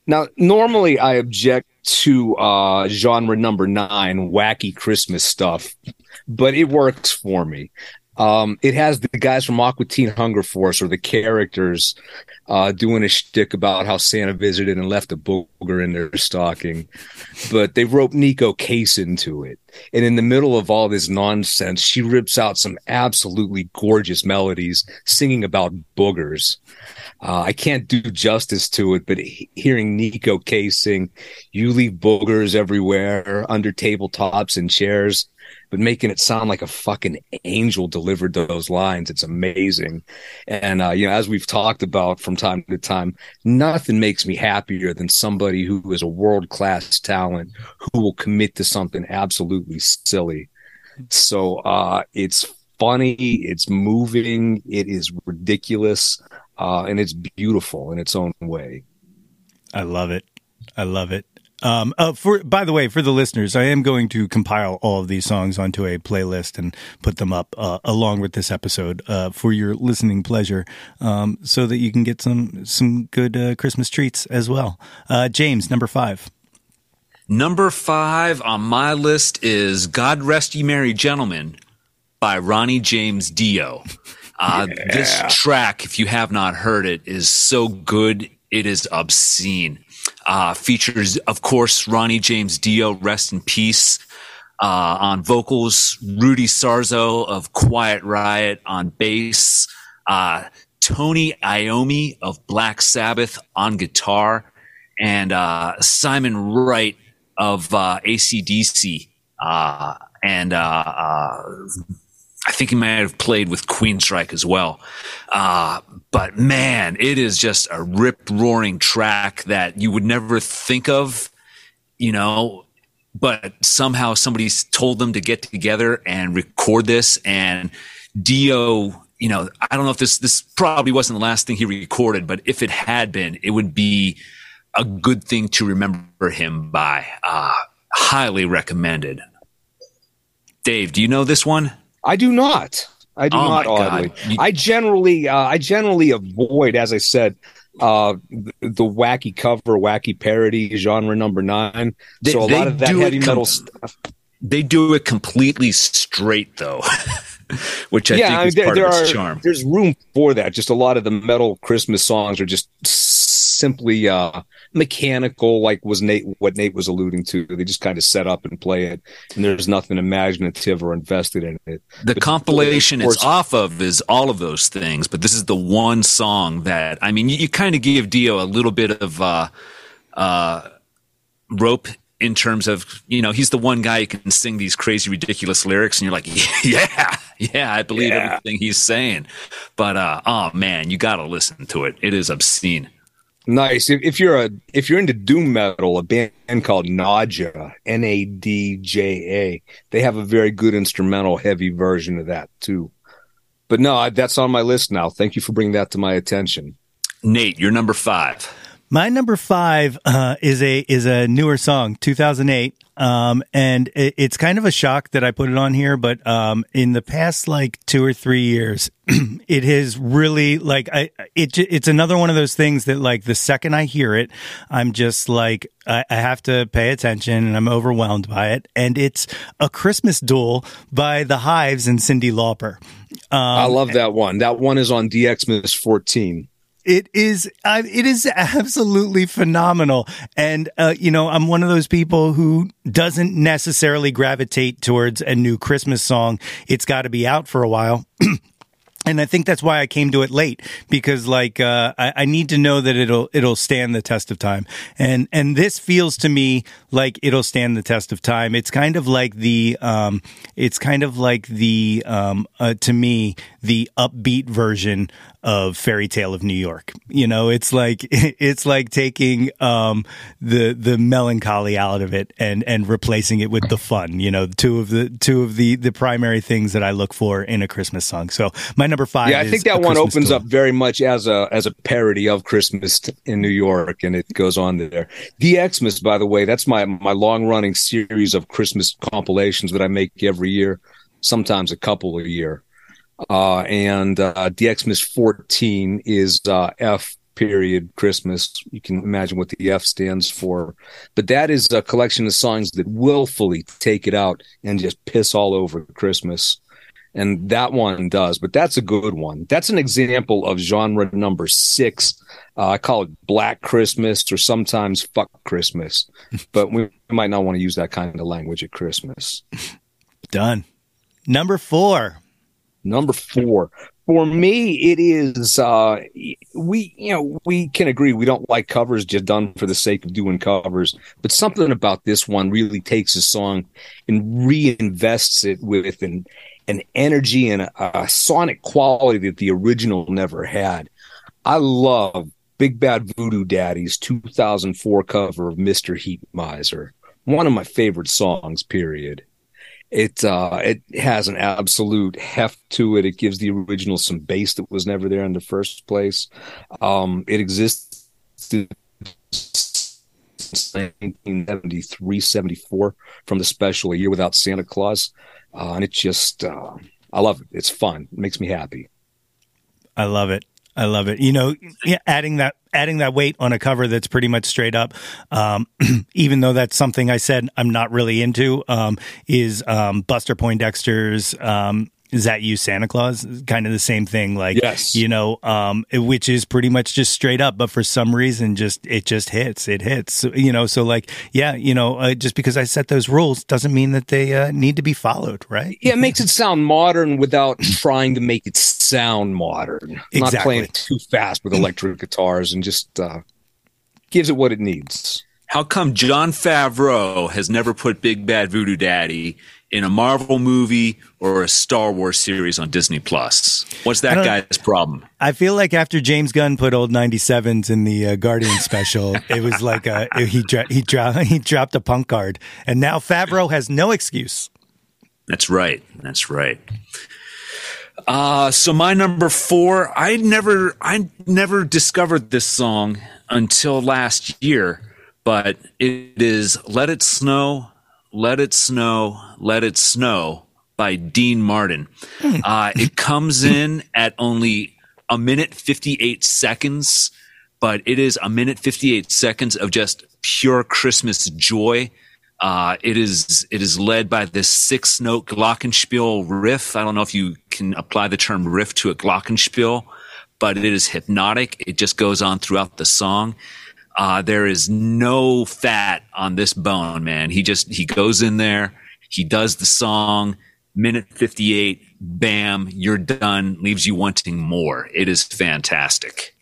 Now, normally I object to uh, genre number nine, wacky Christmas stuff, but it works for me. Um, it has the guys from Aqua Teen Hunger Force or the characters uh, doing a shtick about how Santa visited and left a booger in their stocking, but they roped Neko Case into it. And in the middle of all this nonsense, she rips out some absolutely gorgeous melodies singing about boogers. Uh, I can't do justice to it, but hearing Neko Case sing, "You leave boogers everywhere under tabletops and chairs," but making it sound like a fucking angel delivered those lines. It's amazing. And, uh, you know, as we've talked about from time to time, nothing makes me happier than somebody who is a world class talent who will commit to something absolutely silly. So, uh, it's funny. It's moving. It is ridiculous. Uh, and it's beautiful in its own way. I love it. I love it. Um, uh, for by the way, for the listeners, I am going to compile all of these songs onto a playlist and put them up uh, along with this episode uh, for your listening pleasure, um, so that you can get some some good uh, Christmas treats as well. Uh, James, number five. Number five on my list is "God Rest Ye Merry Gentlemen" by Ronnie James Dio. Uh, yeah. This track, if you have not heard it, is so good. It is obscene. Uh, features, of course, Ronnie James Dio, rest in peace. Uh, on vocals, Rudy Sarzo of Quiet Riot on bass, uh, Tony Iommi of Black Sabbath on guitar, and uh, Simon Wright of uh, ACDC. Uh, and uh, I think he might have played with Queensryche as well. Uh, but man, it is just a rip roaring track that you would never think of, you know, but somehow somebody's told them to get together and record this. And Dio, you know, I don't know if this this probably wasn't the last thing he recorded, but if it had been, it would be a good thing to remember him by. Uh, highly recommended. Dave, do you know this one? I do not. I do Oh not. Oddly, You- I generally, uh, I generally avoid, as I said, uh, the, the wacky cover, wacky parody genre number nine. They- so a lot of that heavy com- metal stuff. They do it completely straight though, *laughs* which I yeah, think I mean, is there, part there of are its charm. there's room for that. Just a lot of the metal Christmas songs are just simply uh, mechanical, like was Nate what Nate was alluding to. They just kind of set up and play it, and there's nothing imaginative or invested in it. The But- compilation of it's off of is all of those things, but this is the one song that I mean, you, you kind of give Dio a little bit of uh, uh, rope in terms of you know he's the one guy who can sing these crazy ridiculous lyrics, and you're like, *laughs* yeah, yeah, I believe Yeah. everything he's saying. But uh, oh man, you got to listen to it. It is obscene. Nice. If, if you're a if you're into doom metal, a band called Nadja, N A D J A, they have a very good instrumental heavy version of that too. But no, I, that's on my list now. Thank you for bringing that to my attention. Nate, you're number five. My number five uh, is a is a newer song, 2008, um, and it, it's kind of a shock that I put it on here. But um, in the past like two or three years, *clears throat* it has really like I it it's another one of those things that like the second I hear it, I'm just like I, I have to pay attention and I'm overwhelmed by it. And it's a Christmas duel by the Hives and Cyndi Lauper. I love that one. That one is on DXmas 14. It is, uh, it is absolutely phenomenal. And, uh, you know, I'm one of those people who doesn't necessarily gravitate towards a new Christmas song. It's got to be out for a while. *clears throat* And I think that's why I came to it late because like, uh, I, I need to know that it'll, it'll stand the test of time. And, and this feels to me like it'll stand the test of time. It's kind of like the, um, it's kind of like the, um, uh, to me, the upbeat version of Fairy Tale of New York. You know, it's like, *laughs* it's like taking, um, the, the melancholy out of it and, and replacing it with the fun, you know, two of the, two of the, the primary things that I look for in a Christmas song. So my number five. Yeah, I think that one Christmas opens Duel. up very much as a as a parody of Christmas in New York, and it goes on there. DXmas, by the way, that's my my long running series of Christmas compilations that I make every year, sometimes a couple a year. Uh, and uh, DXmas 14 is uh, F period Christmas. You can imagine what the F stands for, but that is a collection of songs that willfully take it out and just piss all over Christmas and that one does but that's a good one that's an example of genre number six uh, i call it black christmas or sometimes fuck christmas *laughs* but we might not want to use that kind of language at christmas Done. Number four. Number four. For me it is uh we you know we can agree we don't like covers just done for the sake of doing covers. But something about this one really takes a song and reinvests it with an an energy and a, a sonic quality that the original never had. I love big bad voodoo daddy's 2004 cover of mr heat miser. One of my favorite songs period it uh it has an absolute heft to it. It gives the original some bass that was never there in the first place. Um it exists since 1973 74 from the special a year without santa claus. Uh, and it just uh, i love it. It's fun. It makes me happy. I love it. I love it. You know, adding that adding that weight on a cover that's pretty much straight up, um, *clears throat* even though that's something I said I'm not really into, um, is um, Buster Poindexter's um, "Is That You, Santa Claus?" Kind of the same thing, like Yes. you know, um, which is pretty much just straight up, but for some reason, just it just hits. It hits. So, you know, so like, yeah, you know, uh, just because I set those rules doesn't mean that they uh, need to be followed, right? yeah it makes it sound modern without trying to make it sound modern not playing it too fast with electric guitars and just uh, gives it what it needs How come Jon Favreau has never put Big Bad Voodoo Daddy in a Marvel movie or a Star Wars series on Disney Plus? What's that guy's problem? I feel like after James Gunn put old 97s in the uh, Guardian special, *laughs* it was like uh he dro- he dro- *laughs* he dropped a punk card, and now Favreau has no excuse. That's right. That's right. Uh, so my number four, I never, I never discovered this song until last year, but it is "Let It Snow, Let It Snow, Let It Snow" by Dean Martin. Uh, it comes in at only a minute fifty-eight seconds, but it is a minute fifty-eight seconds of just pure Christmas joy. Uh, it is it is led by this six note glockenspiel riff. I don't know if you can apply the term riff to a glockenspiel, but it is hypnotic. It just goes on throughout the song. Uh, there is no fat on this bone, man. He just he goes in there, he does the song, minute fifty eight, bam, you're done. Leaves you wanting more. It is fantastic.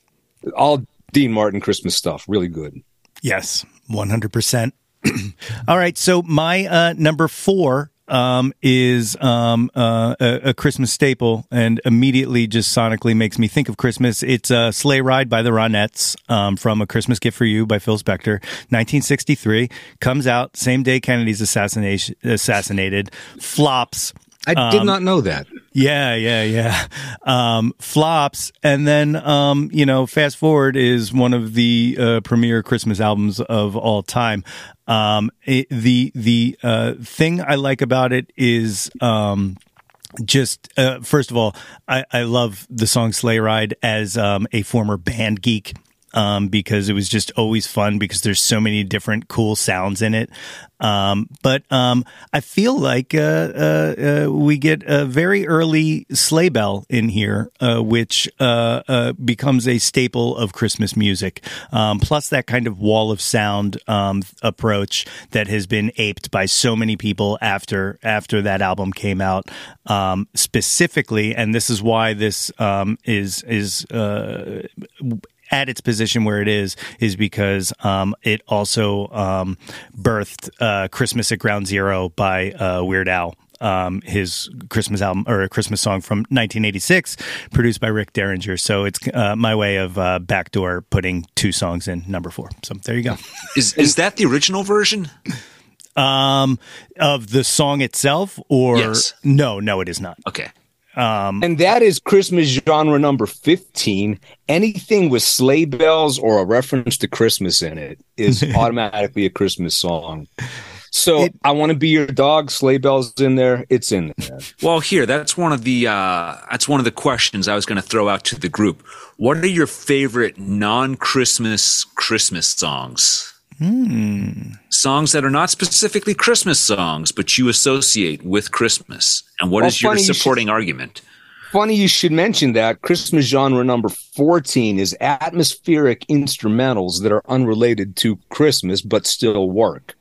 All Dean Martin Christmas stuff, really good. Yes, 100%. *clears throat* All right. So my uh, number four um, is um, uh, a, a, Christmas staple and immediately just sonically makes me think of Christmas. It's a Sleigh Ride by the Ronettes um, from A Christmas Gift for You by Phil Spector, 1963. Comes out same day Kennedy's assassination assassinated, flops. I did um, not know that. Yeah, yeah, yeah. Um, flops, and then um, you know, fast forward is one of the uh, premier Christmas albums of all time. Um, it, the the uh, thing I like about it is um, just uh, first of all, I, I love the song "Sleigh Ride" as um, a former band geek um, because it was just always fun because there's so many different cool sounds in it. Um, but um, I feel like uh, uh, uh, we get a very early sleigh bell in here, uh, which uh, uh, becomes a staple of Christmas music. Um, plus, that kind of wall of sound um, approach that has been aped by so many people after after that album came out. Um, specifically, and this is why this is is at its position where it is is because um, it also um, birthed uh, "Christmas at Ground Zero by uh, Weird Al. Um, his Christmas album or a Christmas song from 1986, produced by Rick Derringer. So it's uh, my way of uh, backdoor putting two songs in number four. So there you go. *laughs* Is is that the original version? Um, of the song itself, or yes. no, no, it is not. Okay. Um, and that is Christmas genre number 15. Anything with sleigh bells or a reference to Christmas in it is *laughs* automatically a Christmas song. So it, I want to be your dog. Sleigh bells in there. It's in there. Well, here that's one of the uh, that's one of the questions I was going to throw out to the group. What are your favorite non-Christmas Christmas songs? Hmm. Songs that are not specifically Christmas songs, but you associate with Christmas. And what well, is your supporting you should, argument? Funny you should mention that. Christmas genre number 14 is atmospheric instrumentals that are unrelated to Christmas but still work.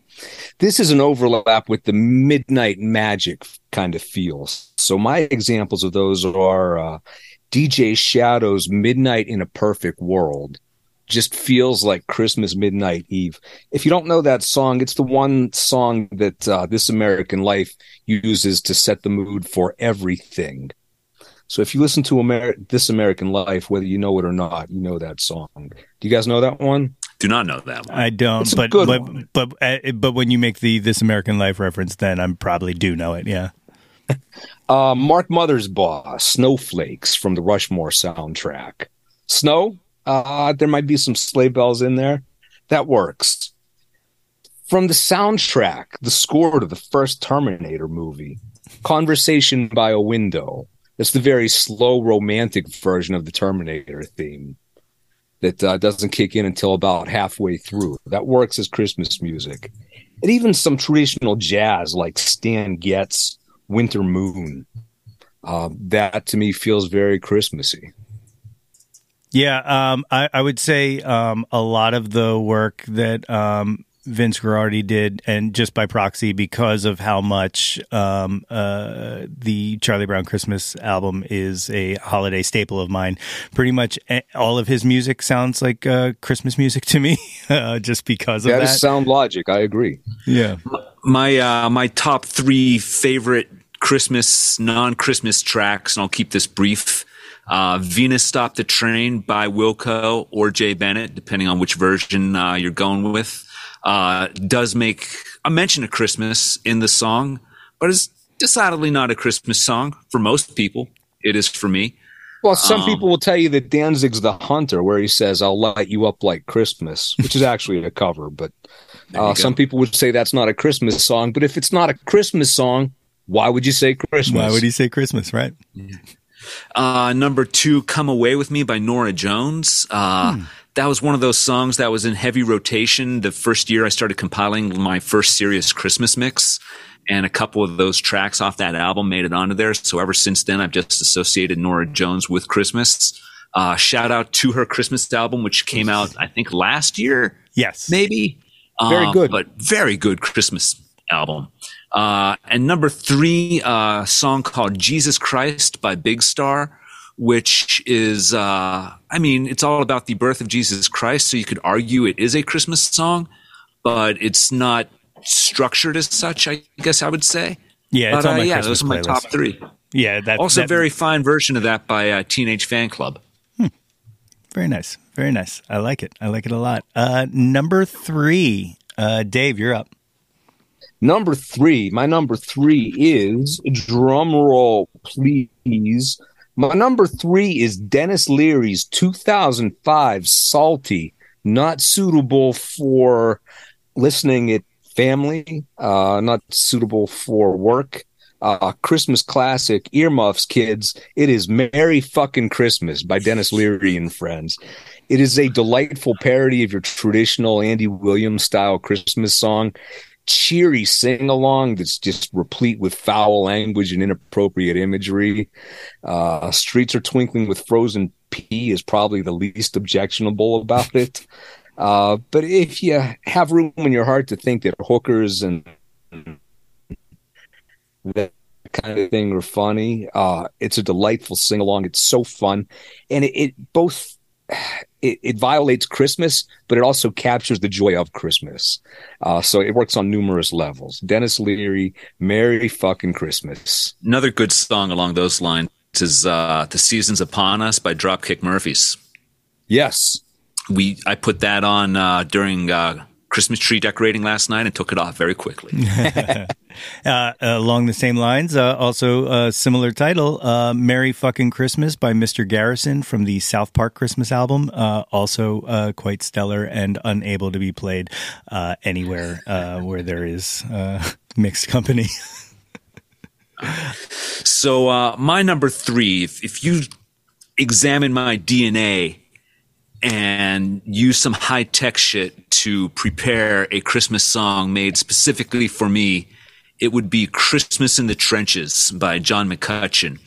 This is an overlap with the midnight magic kind of feels. So my examples of those are uh, DJ Shadow's Midnight in a Perfect World just feels like Christmas Midnight Eve. If you don't know that song, it's the one song that uh, This American Life uses to set the mood for everything. So if you listen to Amer- This American Life, whether you know it or not, you know that song. Do you guys know that one? Do not know that one. I don't. It's but but one. but uh, but when you make the This American Life reference, then I probably do know it. Yeah. *laughs* uh, Mark Mothersbaugh, Snowflakes from the Rushmore soundtrack. Snow, uh, there might be some sleigh bells in there. That works. From the soundtrack, the score to the first Terminator movie, Conversation by a Window. It's the very slow, romantic version of the Terminator theme that uh, doesn't kick in until about halfway through. That works as Christmas music. And even some traditional jazz like Stan Getz, Winter Moon. Uh, that to me feels very Christmassy. Yeah, um, I, I, would say um, a lot of the work that um, Vince Guaraldi did, and just by proxy, because of how much um, uh, the Charlie Brown Christmas album is a holiday staple of mine. Pretty much all of his music sounds like uh, Christmas music to me, *laughs* uh, just because of that. That is sound logic. I agree. Yeah, my uh, my top three favorite Christmas non-Christmas tracks, and I'll keep this brief. Uh, Venus Stop the Train by Wilco or Jay Bennett, depending on which version uh, you're going with, uh, does make a mention of Christmas in the song, but it's decidedly not a Christmas song for most people. it is for me. Well, some Um, people will tell you that Danzig's the hunter, where he says, "I'll light you up like Christmas," which is actually a cover. But *laughs* uh, some people would say that's not a Christmas song. But if it's not a Christmas song, why would you say Christmas? Why would he say Christmas, right? Uh, number two, "Come Away with Me" by Norah Jones. Uh, That was one of those songs that was in heavy rotation the first year I started compiling my first serious Christmas mix, and a couple of those tracks off that album made it onto there. So ever since then, I've just associated Norah Jones with Christmas. Uh, shout out to her Christmas album, which came out I think last year. Yes. maybe. Very Uh, good. but very good Christmas album. Uh, and number three, uh, song called Jesus Christ by Big Star, which is, uh, I mean, it's all about the birth of Jesus Christ. So you could argue it is a Christmas song, but it's not structured as such, I guess I would say. Yeah, it's but, on uh, my yeah, Christmas those are my playlist. top three. Yeah, that Also, that- very fine version of that by uh, Teenage Fanclub. very nice, very nice. I like it. I like it a lot. Uh, number three, uh, Dave, you're up. Number three, my number three is drum roll, please. My number three is Denis Leary's 2005 Salty, not suitable for listening at family, uh, not suitable for work. Uh, Christmas classic, earmuffs, kids. It is Merry Fucking Christmas by Denis Leary and Friends. It is a delightful parody of your traditional Andy Williams style Christmas song cheery sing along that's just replete with foul language and inappropriate imagery. Uh, Streets are twinkling with frozen pea is probably the least objectionable about it. Uh, but if you have room in your heart to think that hookers and that kind of thing are funny, uh, it's a delightful sing along. It's so fun, and it, it both it, it violates Christmas, but it also captures the joy of Christmas. Uh, so it works on numerous levels. Denis Leary, Merry fucking Christmas. Another good song along those lines is uh, "The Seasons Upon Us" by Dropkick Murphys. Yes. we I put that on uh, during uh, Christmas tree decorating last night and took it off very quickly. *laughs* Uh, along the same lines, uh, also a similar title, uh, "Merry Fucking Christmas" by Mr. Garrison from the South Park Christmas album. Uh, also uh, quite stellar and unable to be played uh, anywhere uh, where there is uh, mixed company. *laughs* so uh, my number three, if, if you examine my DNA and use some high tech shit to prepare a Christmas song made specifically for me, it would be "Christmas in the Trenches" by John McCutcheon.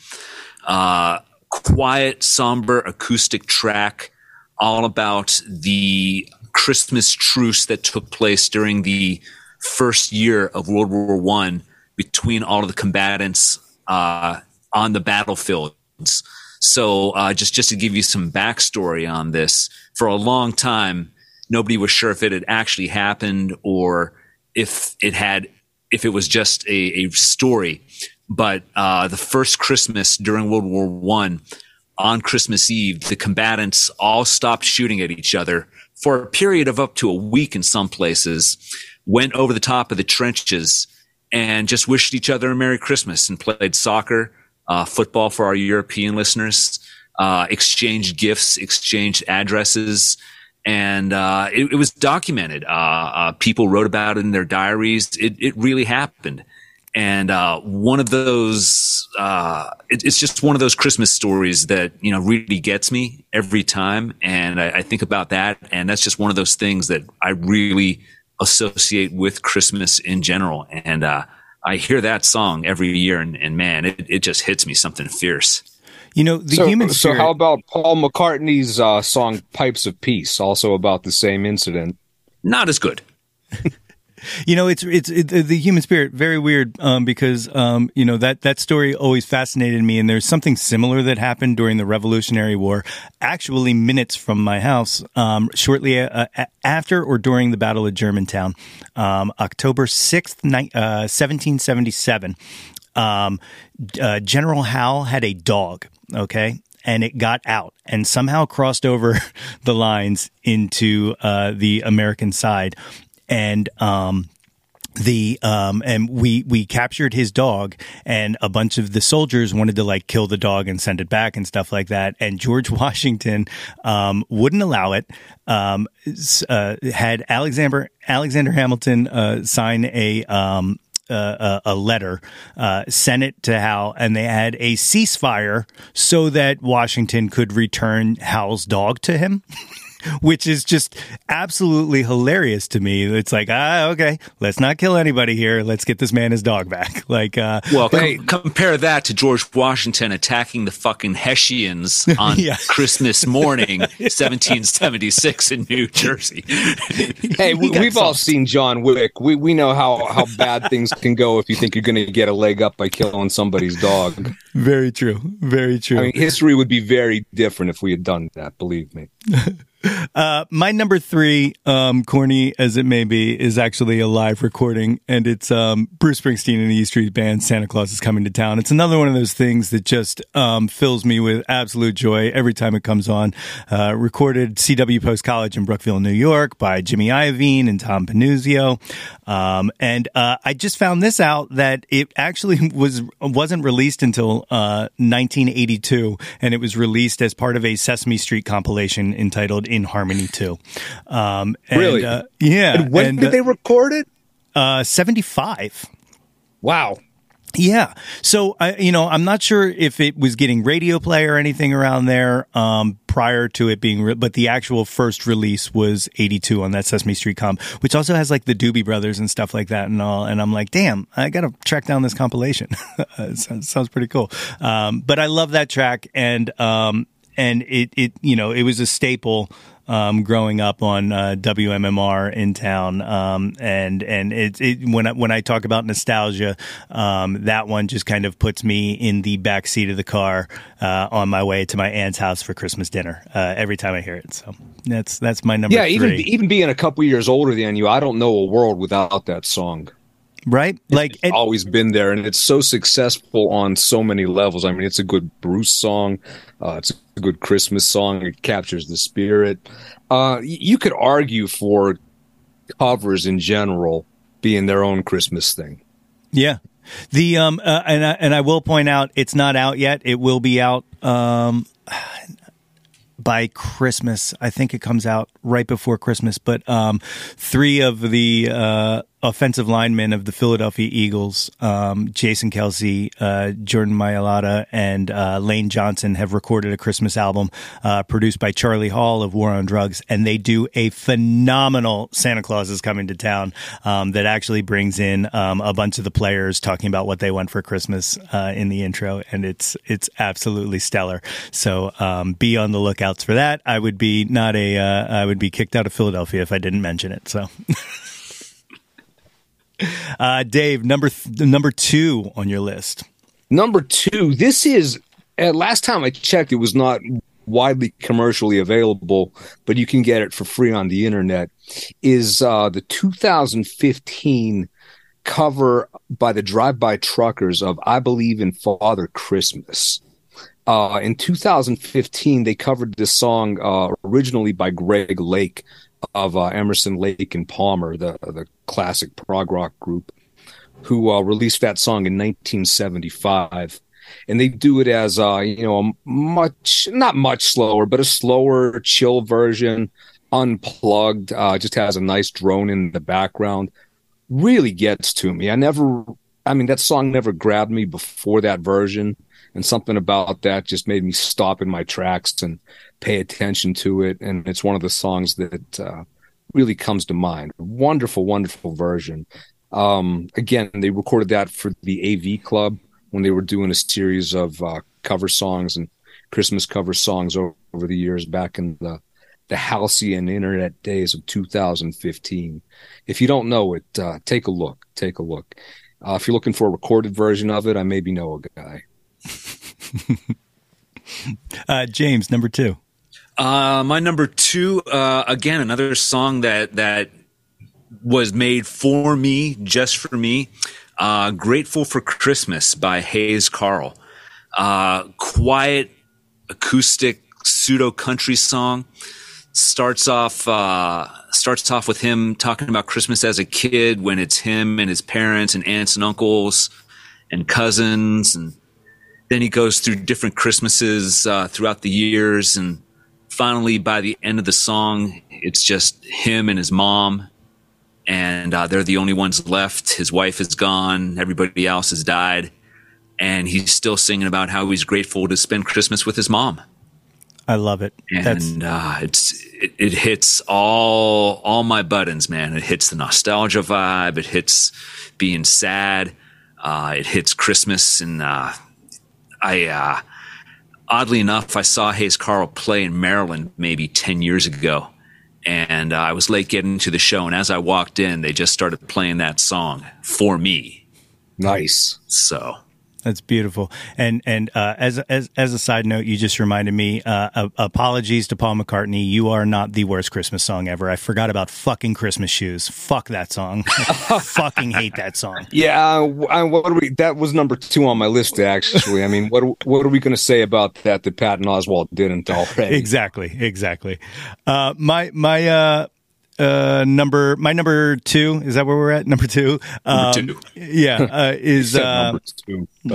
Uh, quiet, somber acoustic track, all about the Christmas truce that took place during the first year of World War One between all of the combatants uh, on the battlefields. So, uh, just just to give you some backstory on this, for a long time, nobody was sure if it had actually happened or if it had if it was just a, a story. But uh, the first Christmas during World War One, on Christmas Eve, the combatants all stopped shooting at each other for a period of up to a week in some places, went over the top of the trenches and just wished each other a Merry Christmas and played soccer, uh, football for our European listeners, uh, exchanged gifts, exchanged addresses. And uh, it, it was documented. Uh, uh, people wrote about it in their diaries. It, it really happened. And uh, one of those, uh, it, it's just one of those Christmas stories that you know really gets me every time. And I, I think about that, and that's just one of those things that I really associate with Christmas in general. And uh, I hear that song every year, and, and man, it, it just hits me something fierce. You know, the so, human so how about Paul McCartney's uh, song "Pipes of Peace"? Also about the same incident. Not as good. *laughs* You know, it's it's it, the human spirit. Very weird, um, because um, you know that that story always fascinated me. And there's something similar that happened during the Revolutionary War, actually minutes from my house, um, shortly uh, a- after or during the Battle of Germantown, um, October sixth, uh, seventeen seventy seven. Um, uh, General Howe had a dog. Okay, and it got out and somehow crossed over *laughs* the lines into uh, the American side. And um, the um and we we captured his dog and a bunch of the soldiers wanted to like kill the dog and send it back and stuff like that. And george *laughs* washington um wouldn't allow it. Um uh, had alexander alexander hamilton uh sign a um uh, a, letter, uh, sent it to Hal, and they had a ceasefire so that Washington could return Hal's dog to him. *laughs* which is just absolutely hilarious to me. It's like, ah, okay, let's not kill anybody here. Let's get this man his dog back. *laughs* Like, uh, well, com- compare that to George Washington attacking the fucking Hessians *laughs* on yeah. Christmas *laughs* morning, 1776 in New Jersey. hey, we, have all seen John Wick. We we know how how bad things can go if you think you're going to get a leg up by killing somebody's dog. Very true. Very true. I mean, history would be very different if we had done that. Believe me. Uh, my number three, um, corny as it may be, is actually a live recording, and it's um, Bruce Springsteen and the E Street Band. Santa Claus is coming to town. It's another one of those things that just um, fills me with absolute joy every time it comes on. Uh, recorded CW Post College in Brookville, New York, by Jimmy Iovine and Thom Panunzio, um, and uh, I just found this out that it actually *laughs* was wasn't released until 1982, uh, and it was released as part of a Sesame Street compilation entitled in Harmony too. Um, and, really? Uh, yeah. And when and, did uh, they record it? Uh, 75. Wow. Yeah. So, I, you know, I'm not sure if it was getting radio play or anything around there um, prior to it being, re- but the actual first release was 82 on that Sesame Street comp, which also has like the Doobie Brothers and stuff like that and all. And I'm like, damn, I got to track down this compilation. *laughs* sounds, sounds, pretty cool. Um, but I love that track. And, um, and it, it, you know, it was a staple um, growing up on uh, WMMR in town, um, and and it, it, when I, when I talk about nostalgia, um, that one just kind of puts me in the back seat of the car uh, on my way to my aunt's house for Christmas dinner uh, every time I hear it. So that's that's my number. Yeah, three. even even being a couple years older than you, I don't know a world without that song right? Like it's always been there, and it's so successful on so many levels. I mean, it's a good Bruce song. Uh, it's a good Christmas song. It captures the spirit. Uh, you could argue for covers in general being their own Christmas thing. Yeah. The um uh, and I, and I will point out it's not out yet. It will be out um by Christmas. I think it comes out right before Christmas. But um, three of the uh, offensive linemen of the Philadelphia Eagles, um, Jason Kelce, uh, Jordan Mailata, and uh, Lane Johnson have recorded a Christmas album uh, produced by Charlie Hall of War on Drugs, and they do a phenomenal Santa Claus is coming to town um, that actually brings in um, a bunch of the players talking about what they want for Christmas uh, in the intro, and it's it's absolutely stellar. So um, be on the lookouts for that. I would be not a uh, I would be kicked out of Philadelphia if I didn't mention it. So. *laughs* *laughs* Uh, Dave, number th- number two on your list. Number two. This is uh, last time I checked, it was not widely commercially available, but you can get it for free on the internet. Is uh, the 2015 cover by the Drive By Truckers of "I Believe in Father Christmas." Uh, in 2015, they covered this song uh, originally by Greg Lake of uh, Emerson, Lake, and Palmer, the the classic prog rock group, who uh, released that song in 1975, and they do it as uh, you know a much not much slower, but a slower, chill version, unplugged. Uh, just has a nice drone in the background. Really gets to me. I never, I mean, that song never grabbed me before that version and something about that just made me stop in my tracks and pay attention to it. And it's one of the songs that uh, really comes to mind. Wonderful, wonderful version. Um, again, they recorded that for the AV Club when they were doing a series of uh, cover songs and Christmas cover songs over, over the years back in the the halcyon internet days of 2015. If you don't know it, uh, take a look. Take a look. Uh, if you're looking for a recorded version of it, I maybe know a guy. *laughs* uh, James, number two. Uh, my number two, uh, again, another song that that was made for me, just for me. Uh, "Grateful for Christmas" by Hayes Carll. Uh, quiet, acoustic, pseudo country song starts off uh, starts off with him talking about Christmas as a kid when it's him and his parents and aunts and uncles and cousins, and then he goes through different Christmases uh, throughout the years, and finally by the end of the song, it's just him and his mom, and uh, they're the only ones left. His wife is gone, everybody else has died, and he's still singing about how he's grateful to spend Christmas with his mom I love it. And uh, it's it, it hits all all my buttons, man. It hits the nostalgia vibe. It hits being sad. Uh, it hits Christmas, and uh, I uh, oddly enough, I saw Hayes Carll play in Maryland maybe ten years ago, and uh, I was late getting to the show. And as I walked in, they just started playing that song for me. Nice. So That's beautiful. And and uh, as as as a side note, you just reminded me. Uh, uh, apologies to Paul McCartney. You are not the worst Christmas song ever. I forgot about fucking Christmas shoes. Fuck that song. *laughs* Fucking hate that song. Yeah, uh, I, what are we? That was number two on my list. Actually, I mean, what what are we going to say about that that Patton Oswalt didn't already? Exactly. Exactly. Uh, my my uh, number my number two is that where we're at? Number two. Um, Number two. Yeah. Uh, is uh, two. *laughs*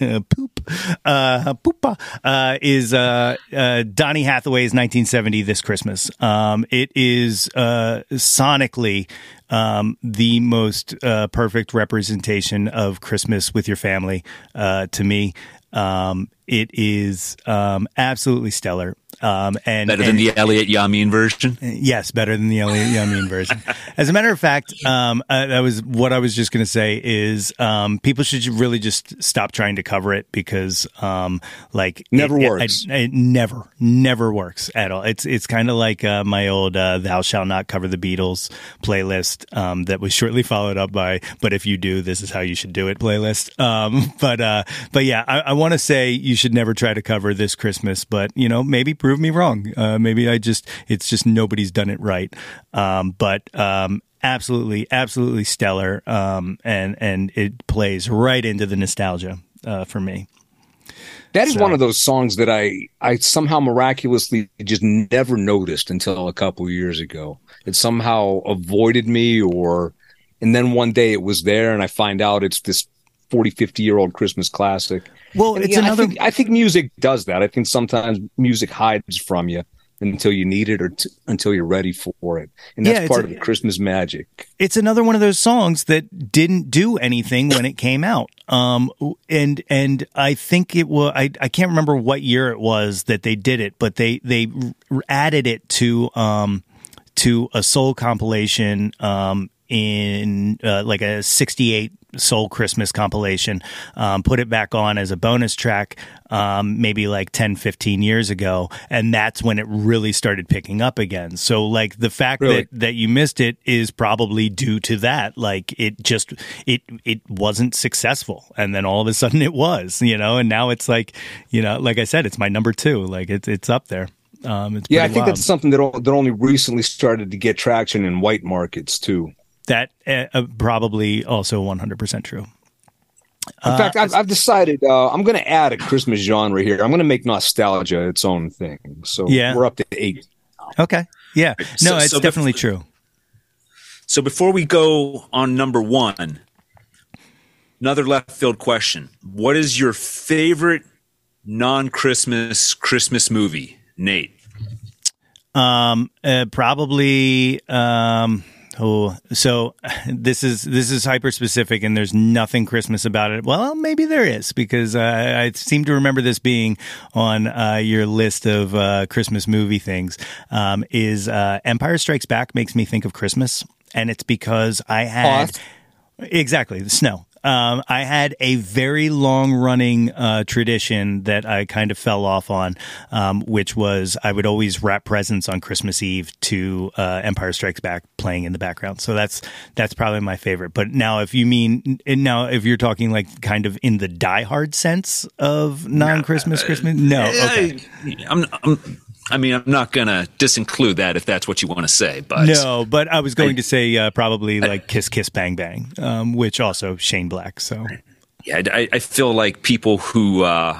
Uh, poop uh poopa uh is uh uh Donny Hathaway's 1970 this Christmas um it is uh sonically um the most uh perfect representation of Christmas with your family uh to me um it is um absolutely stellar um and better and- than the Elliott Yamin version. Yes, better than the Elliott Yamin version. As a matter of fact, um, uh, that was what I was just going to say is um, people should really just stop trying to cover it because, um, like, Never it, it- works. I- it never, never works at all. It's it's kind of like uh, my old uh, "Thou Shall Not Cover the Beatles" playlist um, that was shortly followed up by "But if you do, this is how you should do it" playlist. Um, *laughs* but uh, but yeah, I, I want to say you should never try to cover this Christmas, but you know, maybe prove me wrong. Uh, maybe I just it's just nobody's done it right. Um, but um, absolutely, absolutely stellar, um, and and it plays right into the nostalgia uh, for me. That is So- one of those songs that I I somehow miraculously just never noticed until a couple of years ago. It somehow avoided me or and then one day it was there and I find out it's this 40 50 year old Christmas classic. Well, And, it's yeah, another. I think, I think music does that. I think sometimes music hides from you until you need it or t- until you're ready for it. And that's it's part a- of the Christmas magic. it's another one of those songs that didn't do anything when it came out. Um, and and I think it was I, I can't remember what year it was that they did it, but they they r- added it to um to a soul compilation um in uh, like a 68 soul christmas compilation um, put it back on as a bonus track um, maybe like 10 15 years ago and that's when it really started picking up again so like the fact Really? that that you missed it is probably due to that like it just it it wasn't successful and then all of a sudden it was you know and now it's like you know like i said it's my number two like it's it's up there um it's Yeah, I think wild. that's something that, that only recently started to get traction in white markets too. That uh, uh, probably also 100% true In fact, I've, I've decided uh, I'm going to add a Christmas genre here. I'm going to make nostalgia its own thing. So Yeah. we're up to eight. okay yeah no So- it's so definitely bef- true So before we go on number one, another left field question: What is your favorite non-Christmas Christmas movie, Nate? Um, uh, probably. Um, oh, so *laughs* this is this is hyper specific, and there's nothing Christmas about it. Well, maybe there is because uh, I seem to remember this being on uh, your list of uh, Christmas movie things. Um, is uh, Empire Strikes Back makes me think of Christmas, and it's because I had exactly the snow. Um, I had a very long running uh, tradition that I kind of fell off on, um, which was I would always wrap presents on Christmas Eve to uh, Empire Strikes Back playing in the background. So that's that's probably my favorite. But now, if you mean now, if you're talking like kind of in the Die Hard sense of non Christmas Christmas, no, okay. I, I'm, I'm, I mean, I'm not gonna disinclude that if that's what you want to say, but No, but I was going to say uh, probably like Kiss Kiss Bang Bang, um, which also Shane Black. So yeah, I, I feel like people who uh,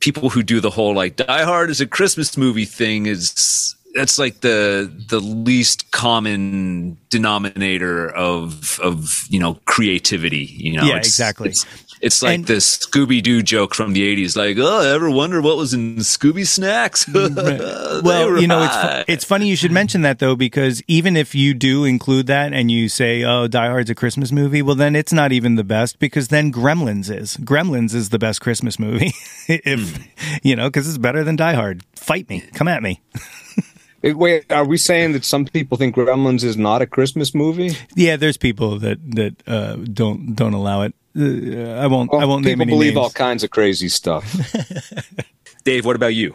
people who do the whole like Die Hard is a Christmas movie thing is that's like the the least common denominator of of you know creativity. You know, Yeah, It's- exactly. It's, it's like And- the Scooby Doo joke from the '80s, like, "Oh, ever wonder what was in Scooby snacks?" *laughs* *laughs* Well, you know, it's high. fu- it's funny you should mention that though, because even if you do include that and you say, "Oh, Die Hard's a Christmas movie," well, then it's not even the best because then Gremlins is. Gremlins is the best Christmas movie. *laughs* if you know, because it's better than Die Hard. Fight me, come at me. Wait, are we saying that some people think Gremlins is not a Christmas movie? Yeah, there's people that that uh, don't don't allow it. Uh, I won't. I won't name people believe names. all kinds of crazy stuff. *laughs* Dave, what about you?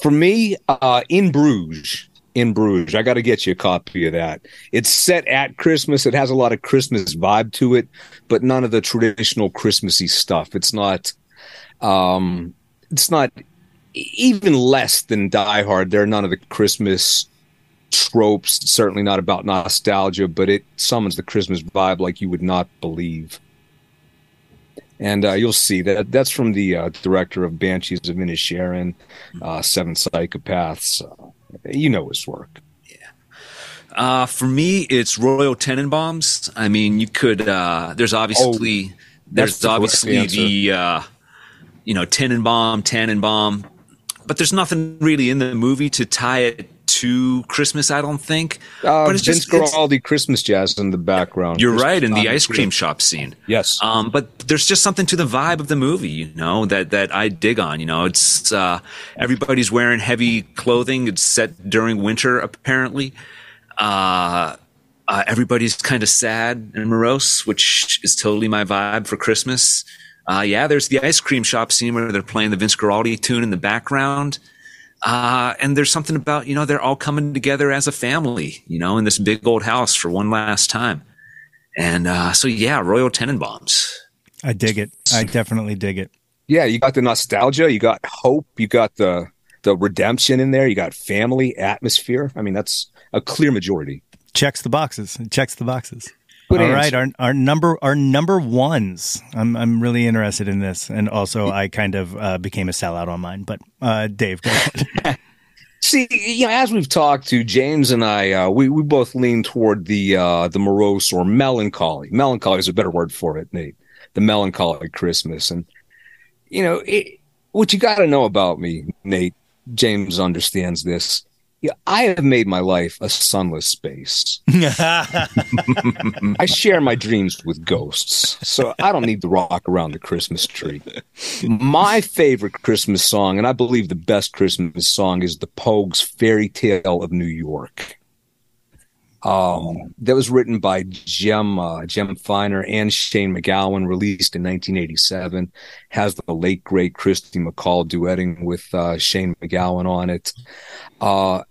For me, uh, in Bruges, in Bruges, I got to get you a copy of that. It's set at Christmas. It has a lot of Christmas vibe to it, but none of the traditional Christmassy stuff. It's not. Um, it's not even less than Die Hard. There are none of the Christmas tropes. Certainly not about nostalgia, but it summons the Christmas vibe like you would not believe. And uh, you'll see that that's from the uh, director of Banshees of Inisherin, uh, Seven Psychopaths. You know his work. Uh, for me, it's Royal Tenenbaums. I mean, you could. Uh, there's obviously that's there's the obviously the uh, you know Tenenbaum, Tannenbaum, but there's nothing really in the movie to tie it to Christmas. I don't think. Uh, but it's Vince just Guaraldi Christmas jazz in the background. you're Christmas right in the ice cream shop scene. Yes. Um, but there's just something to the vibe of the movie, you know, that, that I dig on. You know, it's uh, everybody's wearing heavy clothing. It's set during winter, apparently. Uh, uh, everybody's kind of sad and morose, which is totally my vibe for Christmas. Uh, yeah, there's the ice cream shop scene where they're playing the Vince Guaraldi tune in the background. Uh, and there's something about, you know, they're all coming together as a family, you know, in this big old house for one last time. And uh, so, yeah, Royal Tenenbaums. I dig it. I definitely dig it. Yeah, you got the nostalgia, you got hope, you got the the redemption in there, you got family atmosphere. I mean, that's a clear majority. Checks the boxes. It checks the boxes. Good All answer. right, our our number our number ones. I'm I'm really interested in this, and also I kind of uh, became a sellout on mine. But uh, Dave, go ahead. *laughs* See, you know, as we've talked to James and I, uh, we we both lean toward the uh, the morose or melancholy. Melancholy is a better word for it, Nate. The melancholy Christmas, and you know it, what you got to know about me, Nate. James understands this. Yeah, I have made my life a sunless space. *laughs* I share my dreams with ghosts, so I don't need to rock around the Christmas tree. My favorite Christmas song, and I believe the best Christmas song, is the Pogues' "Fairy Tale of New York." Um, that was written by Jem uh, Jem Finer and Shane MacGowan, released in 1987. Has the late great Kirsty MacColl duetting with uh, Shane MacGowan on it. Uh,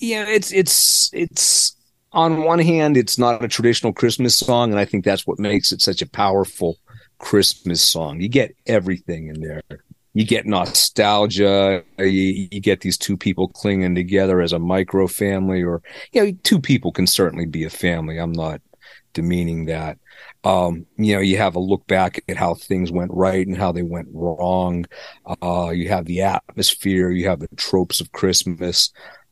yeah, it's it's it's on one hand, it's not a traditional Christmas song, and I think that's what makes it such a powerful Christmas song. You get everything in there. You get nostalgia. You, you get these two people clinging together as a micro family, or you know, two people can certainly be a family. I'm not demeaning that. Um, you know, you have a look back at how things went right and how they went wrong. Uh, you have the atmosphere. You have the tropes of Christmas.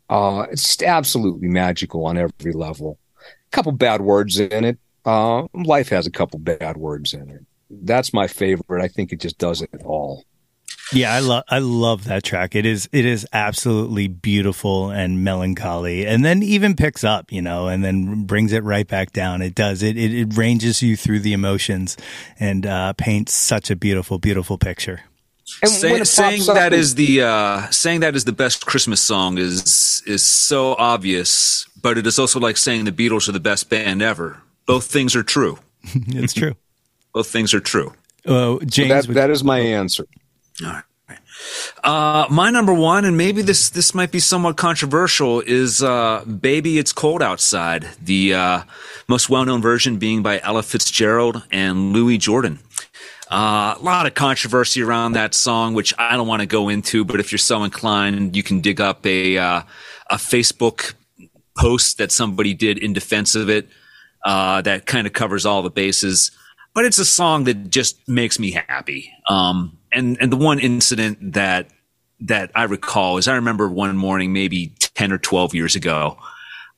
Uh, it's absolutely magical on every level. A couple bad words in it. Uh, life has a couple bad words in it. That's my favorite. I think it just does it all. Yeah, I love I love that track. It is it is absolutely beautiful and melancholy, and then even picks up, you know, and then brings it right back down. It does. It it, it ranges you through the emotions and uh, paints such a beautiful, beautiful picture. And Say, when it saying pops up that the uh, saying that is the best Christmas song is is so obvious, but it is also like saying the Beatles are the best band ever. Both things are true. *laughs* it's true. *laughs* Both things are true. Oh, James, that, would- that is my answer. All right. Uh, my number one, and maybe this this might be somewhat controversial, is uh, "Baby It's Cold Outside." The uh, most well known version being by Ella Fitzgerald and Louis Jordan. Uh, a lot of controversy around that song, which I don't want to go into. But if you're so inclined, you can dig up a uh, a Facebook post that somebody did in defense of it. Uh, that kind of covers all the bases. But it's a song that just makes me happy. Um, and and the one incident that that I recall is I remember one morning, maybe ten or twelve years ago.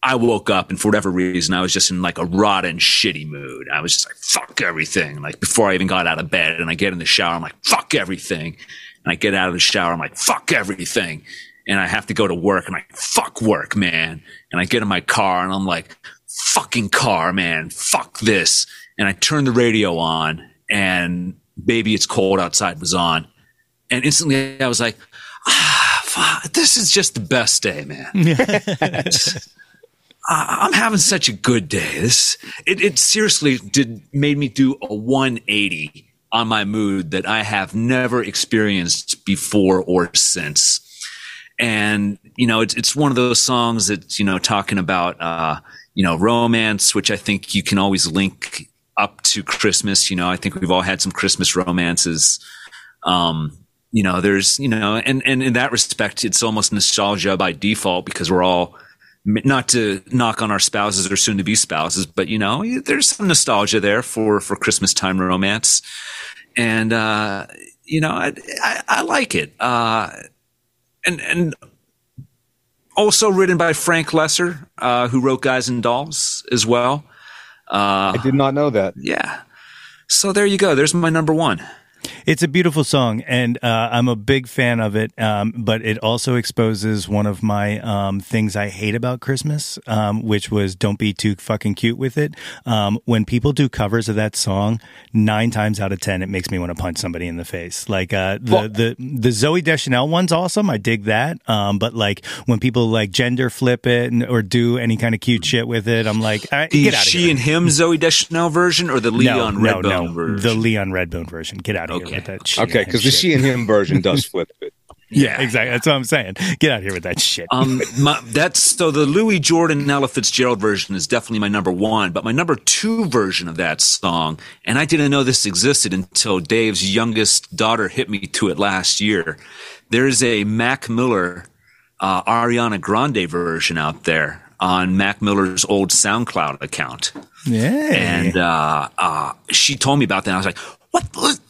I woke up and for whatever reason, I was just in like a rotten, shitty mood. I was just like, fuck everything. Like before I even got out of bed and I get in the shower, I'm like, fuck everything. And I get out of the shower, I'm like, fuck everything. And I have to go to work and I'm like, fuck work, man. And I get in my car and I'm like, fucking car, man. Fuck this. And I turn the radio on and Baby It's Cold Outside was on. And instantly I was like, ah, fuck, this is just the best day, man. *laughs* *laughs* I'm having such a good day. This it, it seriously did made me do a 180 on my mood that I have never experienced before or since. And you know, it's it's one of those songs that's you know talking about uh, you know romance, which I think you can always link up to Christmas. You know, I think we've all had some Christmas romances. Um, you know, there's you know, and and in that respect, it's almost nostalgia by default because we're all not to knock on our spouses or soon to be spouses, but you know, there's some nostalgia there for, for Christmas time romance. And, uh, you know, I, I, I like it. Uh, and, and also written by Frank Loesser, uh, who wrote Guys and Dolls as well. Uh, I did not know that. Yeah. So there you go. There's my number one. It's a beautiful song, and uh, I'm a big fan of it. Um, but it also exposes one of my um, things I hate about Christmas, um, which was don't be too fucking cute with it. Um, when people do covers of that song, nine times out of ten, it makes me want to punch somebody in the face. Like uh, the well, the the Zooey Deschanel one's awesome. I dig that. Um, but like when people like gender flip it and, or do any kind of cute shit with it, I'm like, right, the get out she of here. and him Zooey Deschanel version or the Leon no, Redbone no, no. version? The Leon Redbone version. Get out of Okay. here with that shit. Okay, because the she and him version does flip it. *laughs* Yeah, exactly. That's what I'm saying. Get out of here with that shit. Um, my, that's so the Louis Jordan and Ella Fitzgerald version is definitely my number one, but my number two version of that song, and I didn't know this existed until Dave's youngest daughter hit me to it last year. There's a Mac Miller, uh, Ariana Grande version out there on Mac Miller's old SoundCloud account. yeah. And uh, uh, she told me about that. And I was like, what,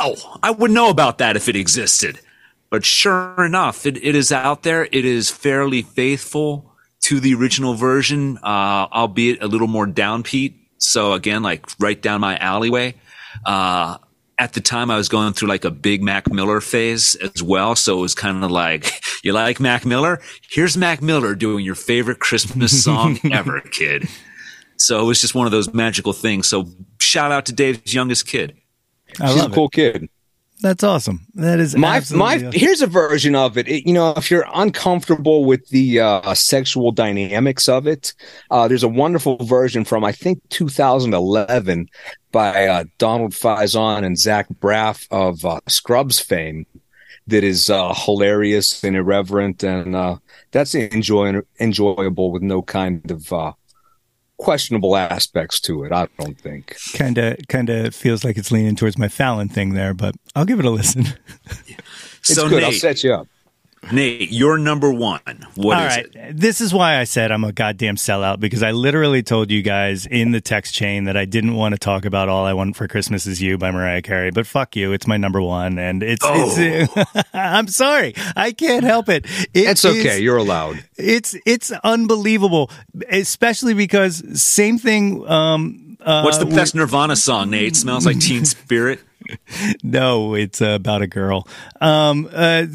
No, I would know about that if it existed. But sure enough, it, it is out there. It is fairly faithful to the original version, uh, albeit a little more downbeat. So again, like right down my alleyway. Uh, at the time, I was going through like a big Mac Miller phase as well. So it was kind of like, *laughs* you like Mac Miller? Here's Mac Miller doing your favorite Christmas *laughs* song ever, kid. So it was just one of those magical things. So shout out to Dave's youngest kid. I She's a cool it. kid. That's awesome. That is My my awesome. here's a version of it. It- You know, if you're uncomfortable with the uh, sexual dynamics of it, uh, there's a wonderful version from I think 2011 by uh, Donald Faison and Zach Braff of uh, Scrubs fame. That is uh, hilarious and irreverent, and uh, that's enjoy- enjoyable with no kind of uh, questionable aspects to it. I don't think. kind of kind of feels like it's leaning towards my Fallon thing there, but I'll give it a listen. *laughs* It's so good. I'll set you up. Nate, you're number one. What All is right, it? this is why I said I'm a goddamn sellout because I literally told you guys in the text chain that I didn't want to talk about "All I Want for Christmas Is You" by Mariah Carey, but fuck you, it's my number one, and it's. it's *laughs* I'm sorry, I can't help it. It It's okay. is- You're allowed. it's it's unbelievable, especially because same thing. Um, uh, What's the best Nirvana song, Nate? Smells like Teen Spirit. *laughs* No, it's uh, about a girl. Um, uh,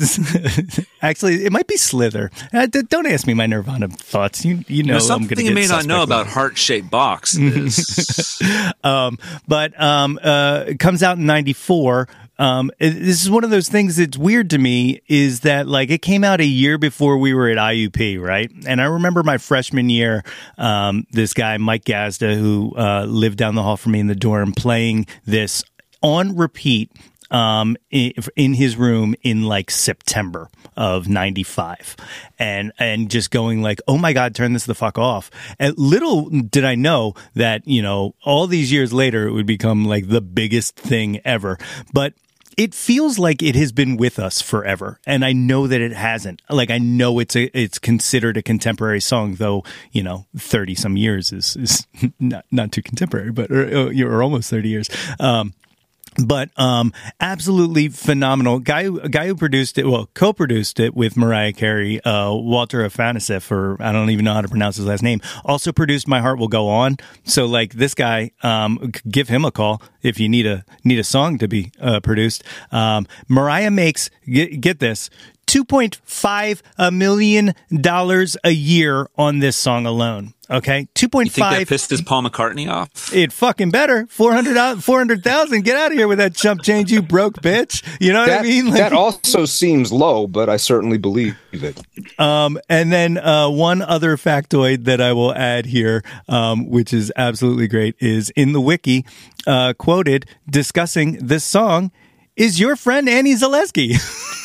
*laughs* actually, it might be Slither. Uh, d- don't ask me my Nirvana thoughts. You you know Now, I'm something you may not know about heart shaped boxes. *laughs* Um, but um, uh, it comes out in '94. Um, this is one of those things that's weird to me is that like it came out a year before we were at IUP, right? And I remember my freshman year, um, this guy Mike Gazda, who uh, lived down the hall from me in the dorm, playing this on repeat um, in, in his room in like September of 95 and, and just going like, oh my God, turn this the fuck off. And little did I know that, you know, all these years later, it would become like the biggest thing ever. But it feels like it has been with us forever and i know that it hasn't like i know it's a it's considered a contemporary song though you know 30 some years is is *laughs* not not too contemporary but or, almost 30 years um but um, absolutely phenomenal guy. Guy who produced it, well, co-produced it with Mariah Carey, uh, Walter Afanasieff, or I don't even know how to pronounce his last name. Also produced "My Heart Will Go On." So, like this guy, um, give him a call if you need a need a song to be uh, produced. Um, Mariah makes get, get this. $2.5 million a year on this song alone. Okay. 2.5. You think that pisses Paul McCartney off? It fucking better. 400, 400,000. Get out of here with that chump change, you broke bitch. You know that, what I mean? Like, that also seems low, but I certainly believe it. um, and then uh, one other factoid that I will add here, um, which is absolutely great, is in the wiki, uh, quoted discussing this song is your friend Annie Zaleski. *laughs*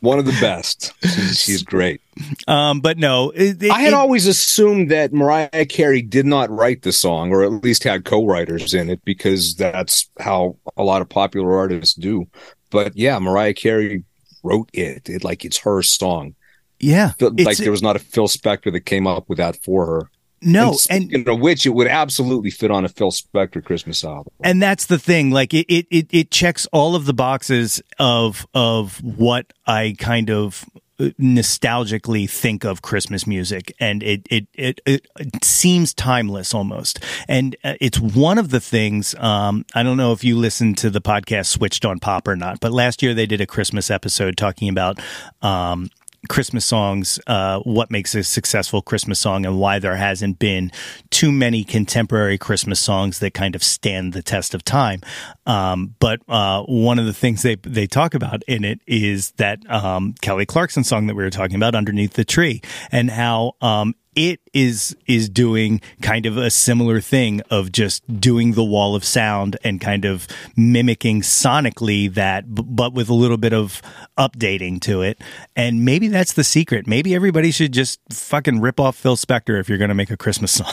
One of the best. She's, she's great. um, but no, it, it- I had it- always assumed that Mariah Carey did not write the song, or at least had co-writers in it, because that's how a lot of popular artists do. But yeah, Mariah Carey wrote it. it like it's her song. yeah, Like there was not a Phil Spector that came up with that for her. No, and speaking of which, it would absolutely fit on a Phil Spector Christmas album. and that's the thing like it, it it it checks all of the boxes of of what i kind of uh, nostalgically think of christmas music and it it it, it, it seems timeless almost and uh, it's one of the things um i don't know if you listened to the podcast switched on pop or not but last year they did a christmas episode talking about um Christmas songs, uh, what makes a successful Christmas song, and why there hasn't been too many contemporary Christmas songs that kind of stand the test of time. Um, but uh, one of the things they they talk about in it is that um, Kelly Clarkson song that we were talking about, "Underneath the Tree," and how um, it is is doing kind of a similar thing of just doing the wall of sound and kind of mimicking sonically that but with a little bit of updating to it and maybe that's the secret maybe everybody should just fucking rip off Phil Spector if you're going to make a Christmas *laughs* song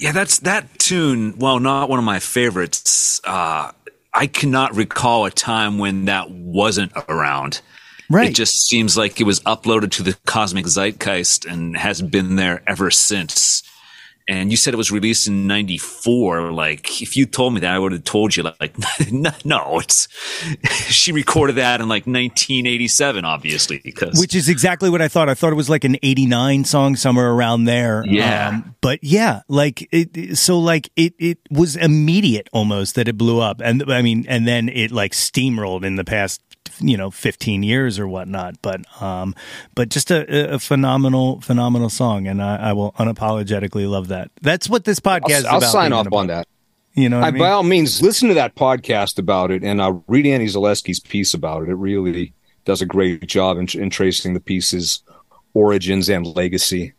Yeah, that's that tune. Well, not one of my favorites. Uh, I cannot recall a time when that wasn't around. It just seems like it was uploaded to the cosmic zeitgeist and has been there ever since. And you said it was released in '94. Like, if you told me that, I would have told you, like, *laughs* no, it's *laughs* she recorded that in like 1987, obviously, because Which is exactly what I thought. I thought it was like an 89 song somewhere around there. Um, Yeah. but yeah, like it, so like it, it was immediate almost that it blew up. And I mean, and then it like steamrolled in the past, you know, 15 years or whatnot. But, um, but just a, a phenomenal, phenomenal song. And I, I will unapologetically love that. That's what this podcast is I'll, I'll sign off about. on that. You know I, I, mean? by all means, listen to that podcast about it, and uh, read Annie Zaleski's piece about it. It really does a great job in, in tracing the piece's origins and legacy.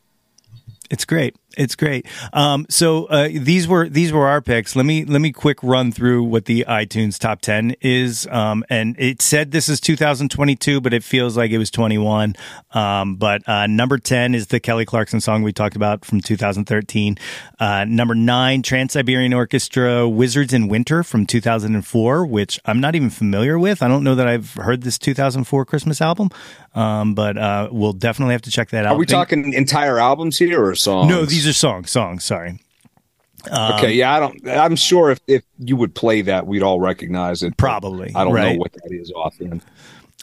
It's great. It's great. Um, so uh, these were these were our picks. Let me let me quick run through what the iTunes top ten is. Um, and it said this is 2022, but it feels like it was 21. Um, but uh, number 10 is the Kelly Clarkson song we talked about from 2013. Uh, number nine, Trans Siberian Orchestra, Wizards in Winter from 2004, which I'm not even familiar with. I don't know that I've heard this 2004 Christmas album, um, but uh, we'll definitely have to check that out. Are we talking entire albums here or songs? No, these are songs. Songs. Sorry. Um, okay, yeah, I don't. I'm sure if, if you would play that, we'd all recognize it. Probably, I don't right. know what that is offhand.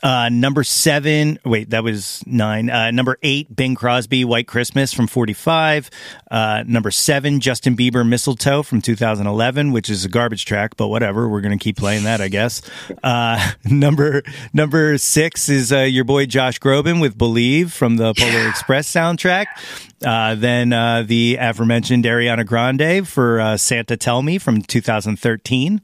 Uh, number seven. Wait, that was nine. Uh, number eight, Bing Crosby, White Christmas from 45. Uh, number seven, Justin Bieber, Mistletoe from 2011, which is a garbage track, but whatever. We're going to keep playing that, I guess. Uh, *laughs* number, number six is, uh, your boy Josh Groban with Believe from the Polar Express soundtrack. Uh, then, uh, the aforementioned Ariana Grande for, uh, Santa Tell Me from 2013.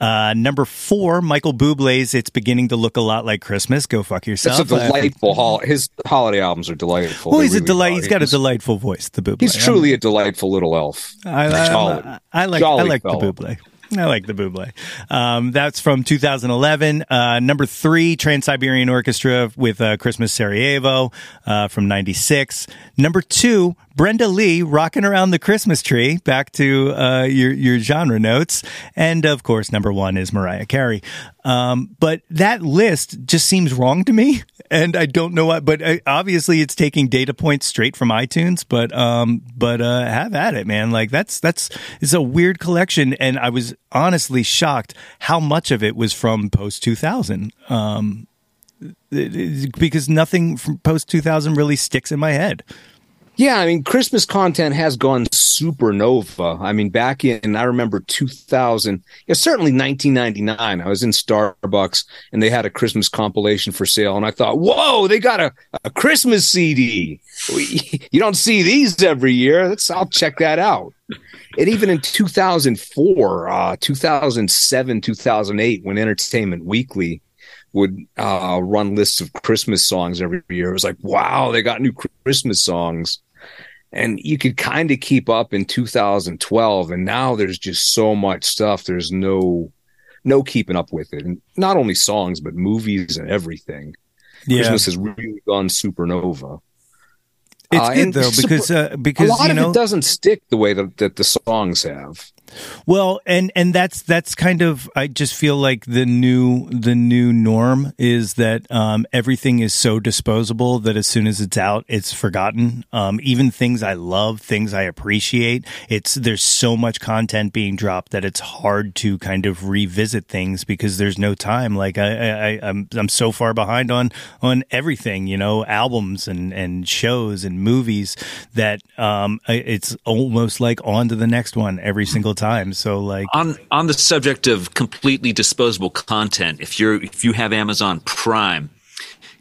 Uh, number four, Michael Bublé's "It's Beginning to Look a Lot Like Christmas." Go fuck yourself. It's a delightful hol- His holiday albums are delightful. Well, They he's a delight. are. He's got a delightful voice. The Bublé. He's truly a delightful little elf. I, I, I, I like. Jolly I like fellow. the Buble. I like the Buble. Um, that's from 2011. Uh, number three, Trans Siberian Orchestra with uh, Christmas Sarajevo uh, from '96. Number two, Brenda Lee, "Rocking Around the Christmas Tree." Back to uh, your your genre notes, and of course, number one is Mariah Carey. Um, but that list just seems wrong to me, and I don't know what. But uh, obviously, it's taking data points straight from iTunes. But um, but uh, have at it, man. Like that's that's it's a weird collection, and I was honestly shocked how much of it was from post 2000. Um, because nothing from post 2000 really sticks in my head. Yeah, I mean, Christmas content has gone supernova. I mean, back in, I remember 2000, yeah, certainly 1999, I was in Starbucks and they had a Christmas compilation for sale. And I thought, whoa, they got a, a Christmas CD. *laughs* You don't see these every year. I'll check that out. And even in 2004, uh, 2007, 2008, when Entertainment Weekly would uh, run lists of Christmas songs every year. It was like, wow, they got new Christmas songs and you could kind of keep up in 2012 and now there's just so much stuff there's no no keeping up with it. And not only songs but movies and everything. Yeah. christmas has really gone supernova. It's uh, good though because uh, because a lot you know, of it doesn't stick the way that, that the songs have well, and and that's that's kind of I just feel like the new the new norm is that um, everything is so disposable that as soon as it's out, it's forgotten. Um, even things I love, things I appreciate, it's there's so much content being dropped that it's hard to kind of revisit things because there's no time. Like I, I I'm I'm so far behind on on everything, you know, albums and and shows and movies that um, it's almost like on to the next one every single time. So like on on the subject of completely disposable content, if you're if you have Amazon Prime,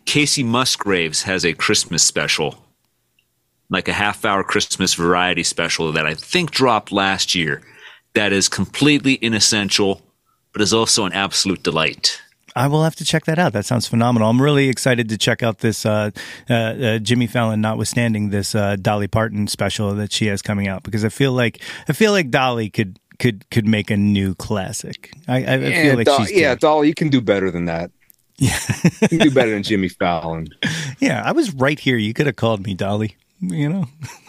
Kacey Musgraves has a Christmas special, like a half hour Christmas variety special that I think dropped last year. That is completely inessential, but is also an absolute delight. I will have to check that out. That sounds phenomenal. I'm really excited to check out this uh, uh, uh, Jimmy Fallon, notwithstanding this uh, Dolly Parton special that she has coming out, because I feel like I feel like Dolly could could could make a new classic. I, I yeah, feel like Do- she's yeah, Dolly, you can do better than that. Yeah, *laughs* you can do better than Jimmy Fallon. Yeah, I was right here. You could have called me Dolly. You know. *laughs*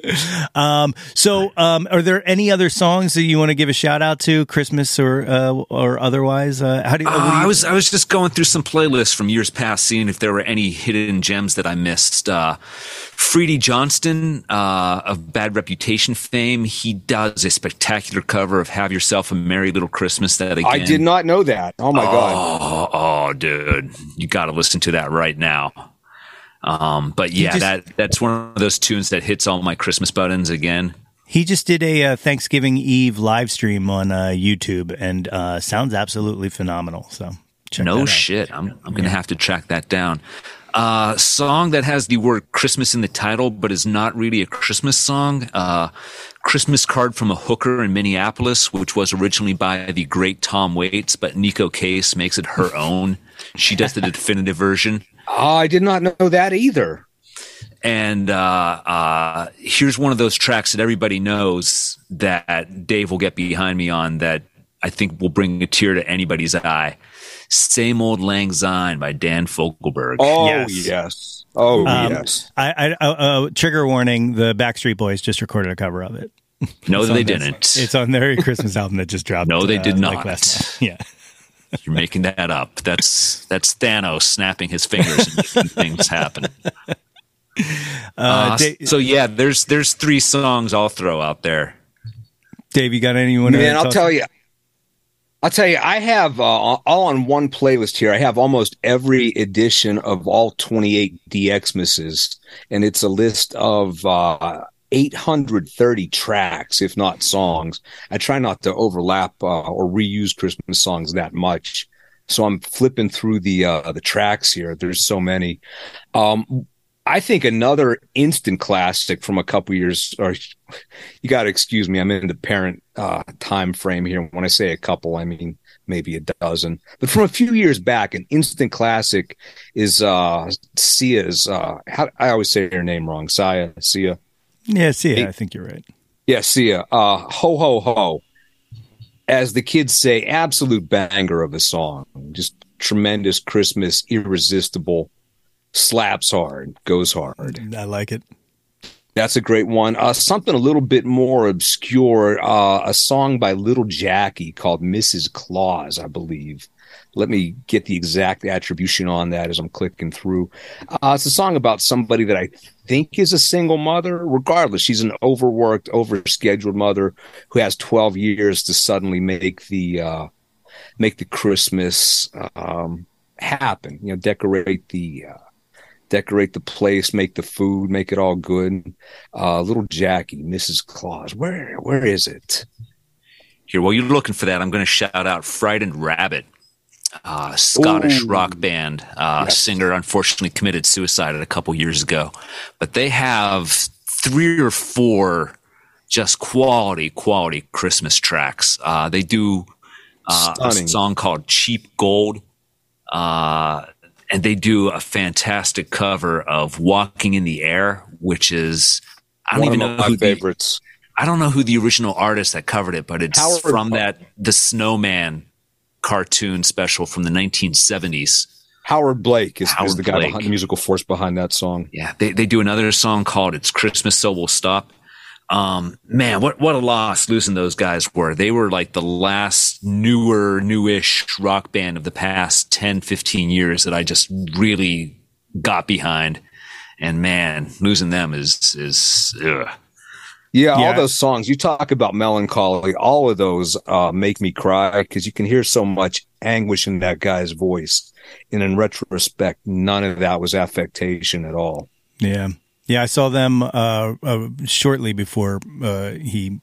*laughs* um, so, um, are there any other songs that you want to give a shout out to, Christmas or uh, or otherwise? Uh, how do, you, uh, do you, I was I was just going through some playlists from years past, seeing if there were any hidden gems that I missed. Uh, Freedy Johnston uh, of Bad Reputation fame, he does a spectacular cover of "Have Yourself a Merry Little Christmas." That again, I did not know that. Oh my oh, god! Oh, dude, you got to listen to that right now. Um, but yeah, just, that that's one of those tunes that hits all my Christmas buttons again. He just did a uh, Thanksgiving Eve live stream on uh, YouTube and uh, sounds absolutely phenomenal. So no shit, I'm I'm gonna have to track that down. Uh, song that has the word Christmas in the title, but is not really a Christmas song. Uh, Christmas card from a hooker in Minneapolis, which was originally by the great Tom Waits, but Neko Case makes it her *laughs* own. She does the definitive version. Oh, I did not know that either. And uh, uh, here's one of those tracks that everybody knows that Dave will get behind me on that I think will bring a tear to anybody's eye. Same Old Lang Syne by Dan Fogelberg. Oh, yes. yes. Oh, um, yes. I, I, uh, uh, trigger warning the Backstreet Boys just recorded a cover of it. No, they didn't. It's on their Christmas album that just dropped. No, they did uh, not. Like *laughs* yeah. You're making that up. That's that's Thanos snapping his fingers and *laughs* things happen. Uh, uh, Dave, so yeah, there's there's three songs I'll throw out there. Dave, you got anyone? Man, I'll tell you. I'll tell you, I have uh, all on one playlist here. I have almost every edition of all 28 DXmas's, and it's a list of uh, 830 tracks, if not songs. I try not to overlap uh, or reuse Christmas songs that much. So I'm flipping through the uh, the tracks here. There's so many. Um, I think another instant classic from a couple years, or *laughs* you got to excuse me, I'm in the parent uh, time frame here. When I say a couple, I mean maybe a dozen. But from a few years back, an instant classic is uh, Sia's. Uh, how, I always say her name wrong. Sia, Sia. Yeah, Sia. I think you're right. Yeah, Sia. Uh, ho ho ho. As the kids say, absolute banger of a song. Just tremendous Christmas, irresistible slaps hard, goes hard. I like it. That's a great one. Uh, something a little bit more obscure, uh, a song by Little Jackie called Mrs. Claus, I believe. Let me get the exact attribution on that as I'm clicking through. Uh, it's a song about somebody that I think is a single mother. Regardless, she's an overworked, overscheduled mother who has 12 years to suddenly make the uh, make the Christmas um, happen. You know, decorate the uh, decorate the place, make the food, make it all good. Uh, little Jackie, Mrs. Claus, where where is it? Here, while you're looking for that, I'm going to shout out Frightened Rabbit, uh, Scottish Ooh. rock band. Uh, Yes. Singer unfortunately committed suicide a couple years ago, but they have three or four just quality, quality Christmas tracks. Uh, they do uh, a song called Cheap Gold. Uh, and they do a fantastic cover of Walking in the Air, which is, I don't One even of know my who the, favorites. I don't know who the original artist that covered it, but it's Howard from Park. that the Snowman cartoon special from the 1970s. Howard Blake is, is Howard the guy Blake. behind the musical force behind that song. Yeah, they they do another song called "It's Christmas, So We'll Stop." Um, man, what what a loss losing those guys were. They were like the last newer, newish rock band of the past 10, 15 years that I just really got behind. And man, losing them is is ugh. Yeah, Yeah. all those songs you talk about melancholy, all of those uh, make me cry because you can hear so much anguish in that guy's voice. And in retrospect, none of that was affectation at all. Yeah. Yeah, I saw them uh, uh, shortly before uh, he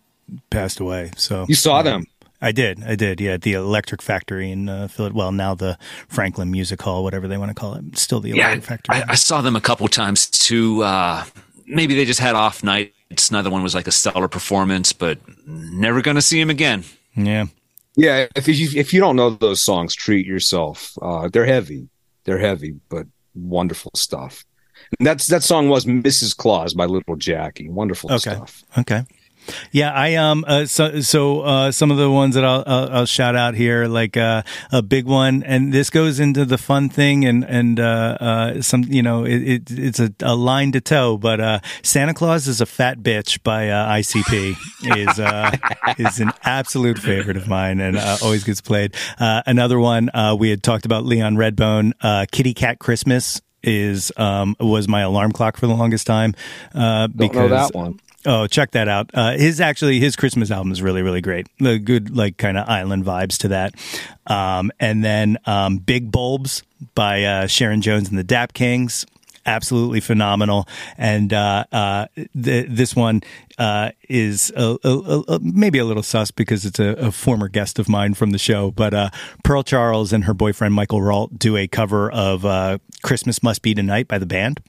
passed away. So You saw them. I did. I did. Yeah, the Electric Factory in uh, Philly. Well, now the Franklin Music Hall, whatever they want to call it. Still the yeah, Electric Factory. I, I saw them a couple times too. Uh, maybe they just had off nights. It's neither one was like a stellar performance, but never going to see him again. yeah. Yeah, if you if you don't know those songs, treat yourself. Uh, they're heavy, they're heavy, but wonderful stuff. And that's that song was Mrs. Claus by Little Jackie. Wonderful Okay. stuff. Okay. Yeah, I um uh, so so uh, some of the ones that I'll, I'll I'll shout out here, like uh, a big one, and this goes into the fun thing, and and uh, uh, some you know it, it it's a, a line to toe, but uh, Santa Claus is a fat bitch by uh, ICP *laughs* is uh, is an absolute favorite of mine, and uh, always gets played. Uh, another one uh, we had talked about Leon Redbone, uh, Kitty Cat Christmas is um was my alarm clock for the longest time uh Don't because know that one. Oh, check that out. Uh, his actually his Christmas album is really really great. The good like kind of island vibes to that. Um, and then um, Big Bulbs by uh, Sharon Jones and the Dap Kings. Absolutely phenomenal, and uh, uh, th- this one uh, is a, a, a, maybe a little sus because it's a, former guest of mine from the show. But uh, Pearl Charles and her boyfriend Michael Rault do a cover of "Christmas Must Be Tonight" by the band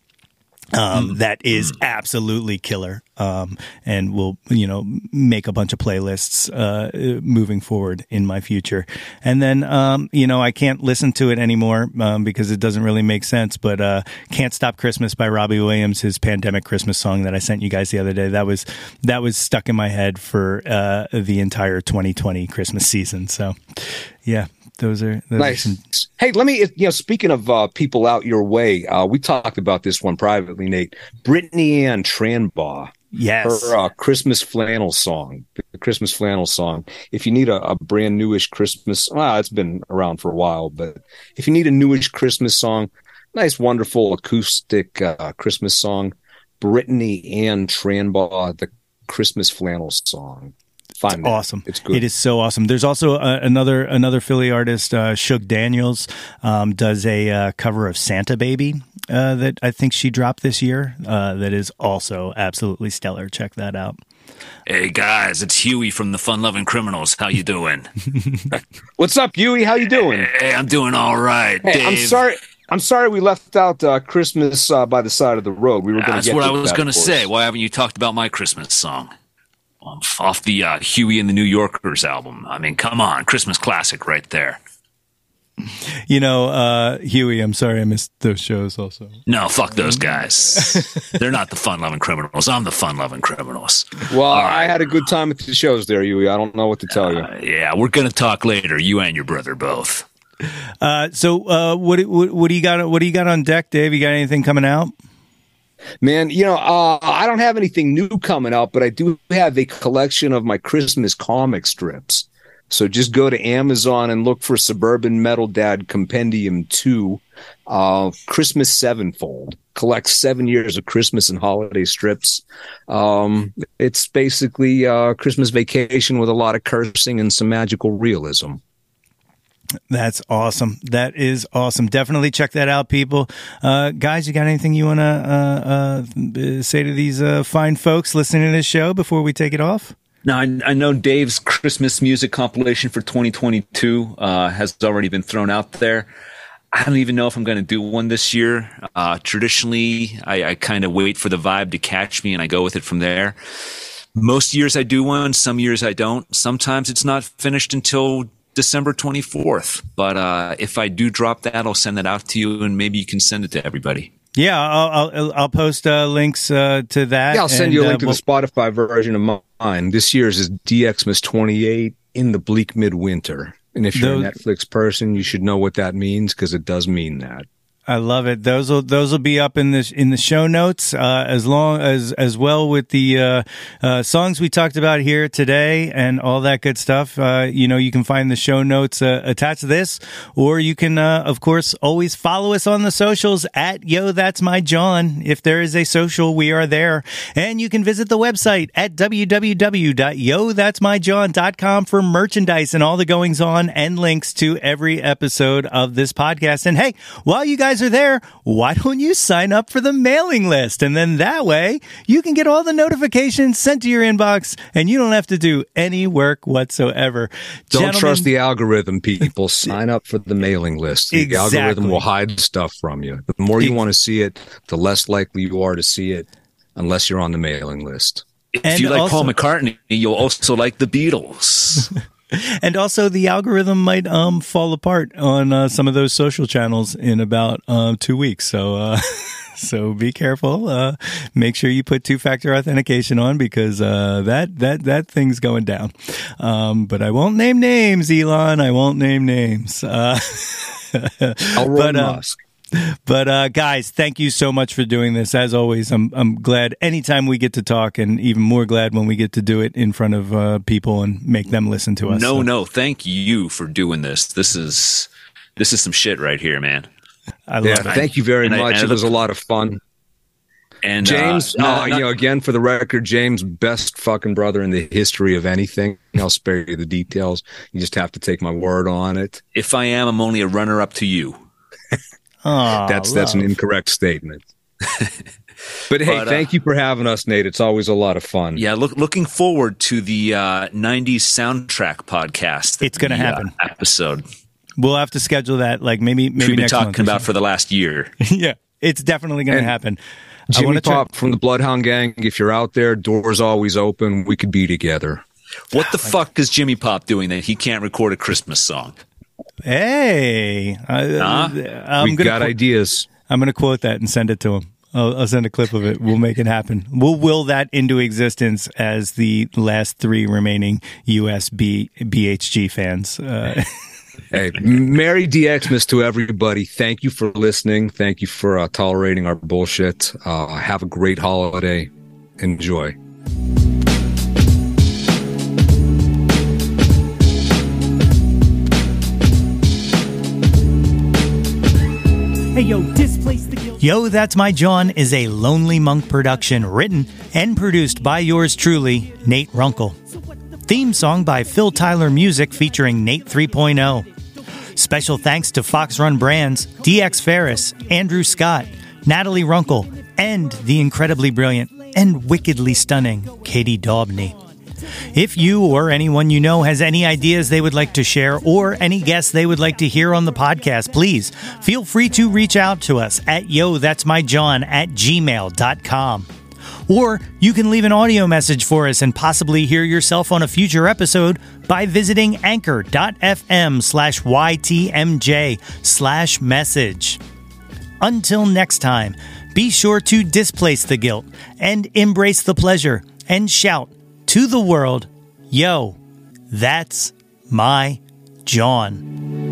um, that is absolutely killer. Um, and will you know make a bunch of playlists uh, moving forward in my future. And then um, you know i can't listen to it anymore um, because it doesn't really make sense but uh, can't stop christmas by robbie williams his pandemic christmas song that i sent you guys the other day. That was that was stuck in my head for uh, the entire 2020 christmas season. So yeah those are those Nice. are some Hey, let me, you know, speaking of uh, people out your way, uh, we talked about this one privately, Nate. Brittany Ann Tranbaugh, yes her uh, Christmas flannel song, the Christmas flannel song. If you need a, a brand newish Christmas, well, it's been around for a while, but if you need a newish Christmas song, nice, wonderful acoustic uh, Christmas song, Brittany Ann Tranbaugh, the Christmas flannel song. Find that. awesome. It's good. It is so awesome. There's also uh, another another Philly artist, uh, Shug Daniels, um, does a uh, cover of Santa Baby uh, that I think she dropped this year. Uh, that is also absolutely stellar. Check that out. Hey guys, it's Huey from the Fun Loving Criminals. How you doing? *laughs* What's up, Huey? How you doing? hey, I'm doing all right. Hey, Dave. I'm sorry. I'm sorry we left out uh, Christmas uh, by the side of the road. We were going to That's what I was going to say. Why haven't you talked about my Christmas song? Off off the uh, Huey and the New Yorkers album. I mean, come on, Christmas classic right there. You know, uh, Huey. I'm sorry I missed those shows. Also, No, fuck those guys. *laughs* They're not the fun loving criminals. I'm the fun loving criminals. Well, I had a good time at the shows there, Huey. I don't know what to tell you. Uh, yeah, we're going to talk later. You and your brother both. uh, so uh, what, what what do you got? What do you got on deck, Dave? You got anything coming out? Man, you know, uh, I don't have anything new coming out, but I do have a collection of my Christmas comic strips So just go to Amazon and look for Suburban Metal Dad Compendium 2, uh, Christmas Sevenfold. Collects seven years of Christmas and holiday strips. Um, it's basically uh, Christmas vacation with a lot of cursing and some magical realism. That's awesome. That is awesome. Definitely check that out, people. Uh, guys, you got anything you want to uh, uh, say to these uh, fine folks listening to this show before we take it off? Now, I, I know Dave's Christmas music compilation for 2022 uh, has already been thrown out there. I don't even know if I'm going to do one this year. Uh, traditionally, I, I kind of wait for the vibe to catch me and I go with it from there. Most years I do one, some years I don't. Sometimes it's not finished until December 24th. But uh, if I do drop that, I'll send that out to you and maybe you can send it to everybody. Yeah, I'll I'll, I'll post uh, links uh, to that. Yeah, I'll send and, you a link uh, to we'll- the Spotify version of mine. This year's is DXmas 28 in the bleak midwinter. And if you're Those- a Netflix person, you should know what that means because it does mean that. I love it. Those will those will be up in the in the show notes uh, as long as as well with the uh, uh, songs we talked about here today and all that good stuff. Uh, you know, you can find the show notes uh, attached to this, or you can, uh, of course, always follow us on the socials at Yo That's My Jam. If there is a social, we are there, and you can visit the website at www.yothat'smyjam.com for merchandise and all the goings on and links to every episode of this podcast. And hey, while you guys are there, why don't you sign up for the mailing list? And then that way you can get all the notifications sent to your inbox and you don't have to do any work whatsoever. Don't Gentlemen, trust the algorithm, people. *laughs* Sign up for the mailing list. The Exactly. algorithm will hide stuff from you. The more you want to see it, the less likely you are to see it unless you're on the mailing list. If And you like also- Paul McCartney, you'll also like the Beatles. *laughs* *laughs* And also, the algorithm might um fall apart on uh, some of those social channels in about um, two weeks. So, uh, *laughs* so be careful. Uh, make sure you put two factor authentication on because uh, that that that thing's going down. Um, but I won't name names, Elon. I won't name names. Uh, *laughs* Elron But, uh, Musk. *laughs* but uh, guys, thank you so much for doing this. As always, I'm I'm glad anytime we get to talk, and even more glad when we get to do it in front of uh, people and make them listen to us. no, So no, thank you for doing this. This is this is some shit right here, man. I love Yeah, it. thank you very and much. I it was a lot of fun. And James, uh, uh, not- you know, again for the record, James, best fucking brother in the history of anything. I'll spare you the details. You just have to take my word on it. if I am, I'm only a runner up to you. Aw, That's that's an incorrect statement. *laughs* but hey, But, uh, thank you for having us, Nate. It's always a lot of fun. Yeah, look, looking forward to the uh, '90s soundtrack podcast. It's gonna the, uh, happen. episode We'll have to schedule that, like maybe maybe we've been next talking month about for the last year. *laughs* yeah, it's definitely going to happen. I Jimmy want to try. Pop from the Bloodhound Gang. If you're out there, doors always open. We could be together. What the fuck is Jimmy Pop doing that he can't record a Christmas song? Hey, I, Huh? I'm we gonna got qu- ideas. I'm gonna quote that and send it to him. I'll, I'll send a clip of it. We'll make it happen. We'll will that into existence as the last three remaining USB BHG fans. Uh, *laughs* Hey, Merry DXmas to everybody. Thank you for listening. Thank you for uh, tolerating our bullshit. Uh, have a great holiday. Enjoy. Yo, That's My Jam is a Lonely Monk production written and produced by yours truly, Nate Runkle. Theme song by Phil Tyler Music featuring Nate 3.0. Special thanks to Fox Run Brands, DX Ferris, Andrew Scott, Natalie Runkle, and the incredibly brilliant and wickedly stunning Katie Daubney. If you or anyone you know has any ideas they would like to share or any guests they would like to hear on the podcast, please feel free to reach out to us at yo that's my jam at gmail.com. Or you can leave an audio message for us and possibly hear yourself on a future episode by visiting anchor.fm slash ytmj slash message. Until next time, be sure to displace the guilt and embrace the pleasure and shout to the world, Yo, that's my Jam.